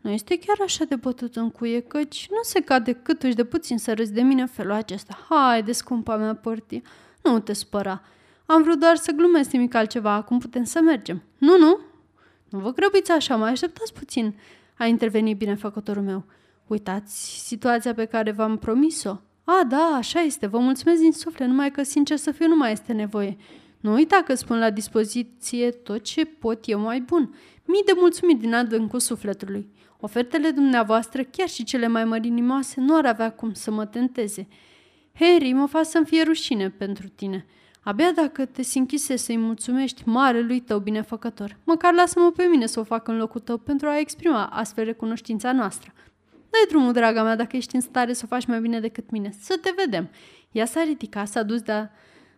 [SPEAKER 1] Nu este chiar așa de bătut în cuie, căci nu se cade câtuși de puțin să râzi de mine în felul acesta. Hai de scumpa mea părtie, nu te spăra. Am vrut doar să glumesc nimic altceva, acum putem să mergem. Nu, nu, nu vă grăbiți așa, mai așteptați puțin, a intervenit binefăcătorul meu. Uitați situația pe care v-am promis-o. A, da, așa este, vă mulțumesc din suflet, numai că, sincer să fiu, nu mai este nevoie. Nu uita că spun la dispoziție tot ce pot eu mai bun. Mii de mulțumiri din adâncul sufletului. Ofertele dumneavoastră, chiar și cele mai mărinimoase, nu ar avea cum să mă tenteze. Harry, mă fac să-mi fie rușine pentru tine. Abia dacă te sinchise să-i mulțumești marelui tău binefăcător, măcar lasă-mă pe mine să o fac în locul tău pentru a exprima astfel recunoștința noastră. Dai drumul, draga mea, dacă ești în stare să o faci mai bine decât mine. Să te vedem. Ea s-a ridicat, s-a dus de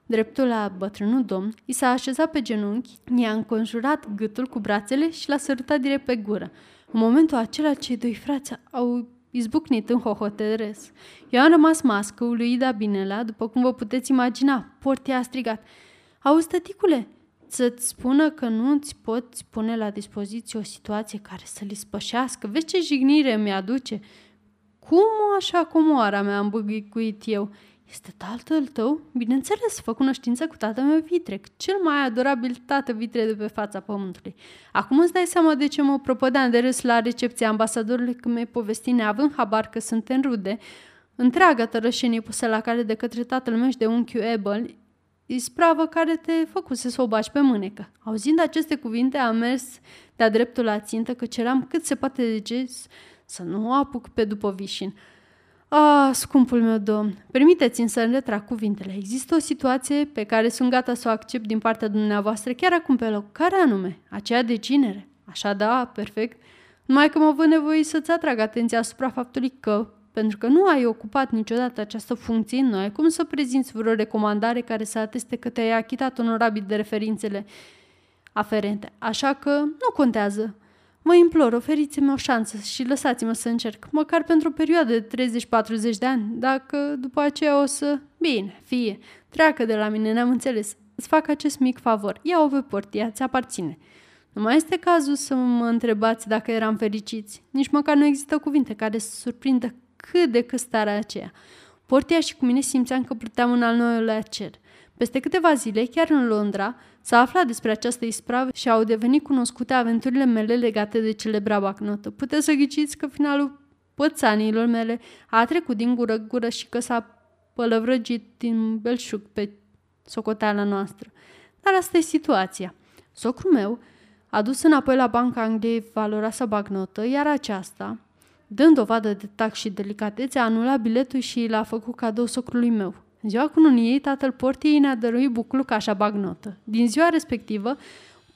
[SPEAKER 1] dreptul la bătrânul domn, i s-a așezat pe genunchi, i-a înconjurat gâtul cu brațele și l-a sărutat direct pe gură. În momentul acela, cei doi frați au izbucnit în hohoteres. Eu am rămas mască, uluida binelea, după cum vă puteți imagina. Portia a strigat. Auzi, tăticule, să-ți spună că nu îți poți pune la dispoziție o situație care să-l spășească. Vezi ce jignire mi-aduce? Cum așa comoara mea am băgăicuit eu? Este tatăl tău? Bineînțeles, fă cunoștință cu tatăl meu vitrec, cel mai adorabil tată vitre de pe fața pământului. Acum îți dai seama de ce mă propădeam de râs la recepția ambasadorului când mi-ai povestit neavând habar că sunt în rude, întreaga tărășenie pusă la care de către tatăl meu și de unchiul Ebel, ispravă care te făcuse să o bași pe mânecă. Auzind aceste cuvinte, am mers de-a dreptul la țintă, că ceram cât se poate de ges să nu o apuc pe după vișin. Ah, scumpul meu domn, permiteți-mi să retrag cuvintele. Există o situație pe care sunt gata să o accept din partea dumneavoastră chiar acum pe loc. Care anume? Aceea de cinere. Așa da, perfect. Numai că mă văd nevoie să-ți atrag atenția asupra faptului că, pentru că nu ai ocupat niciodată această funcție, nu ai cum să prezinți vreo recomandare care să ateste că te-ai achitat onorabil de referințele aferente. Așa că nu contează. Mă implor, oferiți-mi o șansă și lăsați-mă să încerc, măcar pentru o perioadă de 30-40 de ani, dacă după aceea o să... Bine, fie, treacă de la mine, ne-am înțeles. Îți fac acest mic favor, ia-o pe portia, ți aparține. Nu mai este cazul să mă întrebați dacă eram fericiți. Nici măcar nu există cuvinte care să surprindă cât de cât starea aceea. Portia și cu mine simțeam că pluteam în al nouălea cer. Peste câteva zile, chiar în Londra, s-a aflat despre această ispravă și au devenit cunoscute aventurile mele legate de celebra bacnotă. Puteți să ghiciți că finalul pățanilor mele a trecut din gură-gură și că s-a pălăvrăgit din belșug pe socoteala noastră. Dar asta e situația. Socrul meu a dus înapoi la Banca Angliei valoroasa bagnotă, iar aceasta, dând dovadă de tact și delicatețe, a anulat biletul și l-a făcut cadou socrului meu. În ziua cununiei, tatăl portiei ne-a dăruit buclucașa bagnotă. Din ziua respectivă,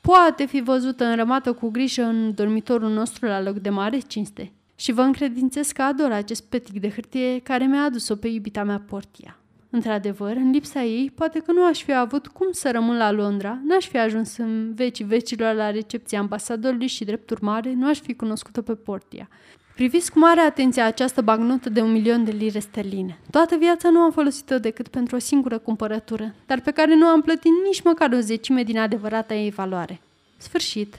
[SPEAKER 1] poate fi văzută înrămată cu grijă în dormitorul nostru la loc de mare cinste. Și vă încredințez că ador acest petic de hârtie care mi-a adus-o pe iubita mea portia. Într-adevăr, în lipsa ei, poate că nu aș fi avut cum să rămân la Londra, n-aș fi ajuns în vecii vecilor la recepția ambasadorului și, drept urmare, nu aș fi cunoscut-o pe Portia. Priviți cu mare atenție această bagnotă de un milion de lire sterline. Toată viața nu am folosit-o decât pentru o singură cumpărătură, dar pe care nu am plătit nici măcar o zecime din adevărata ei valoare. Sfârșit.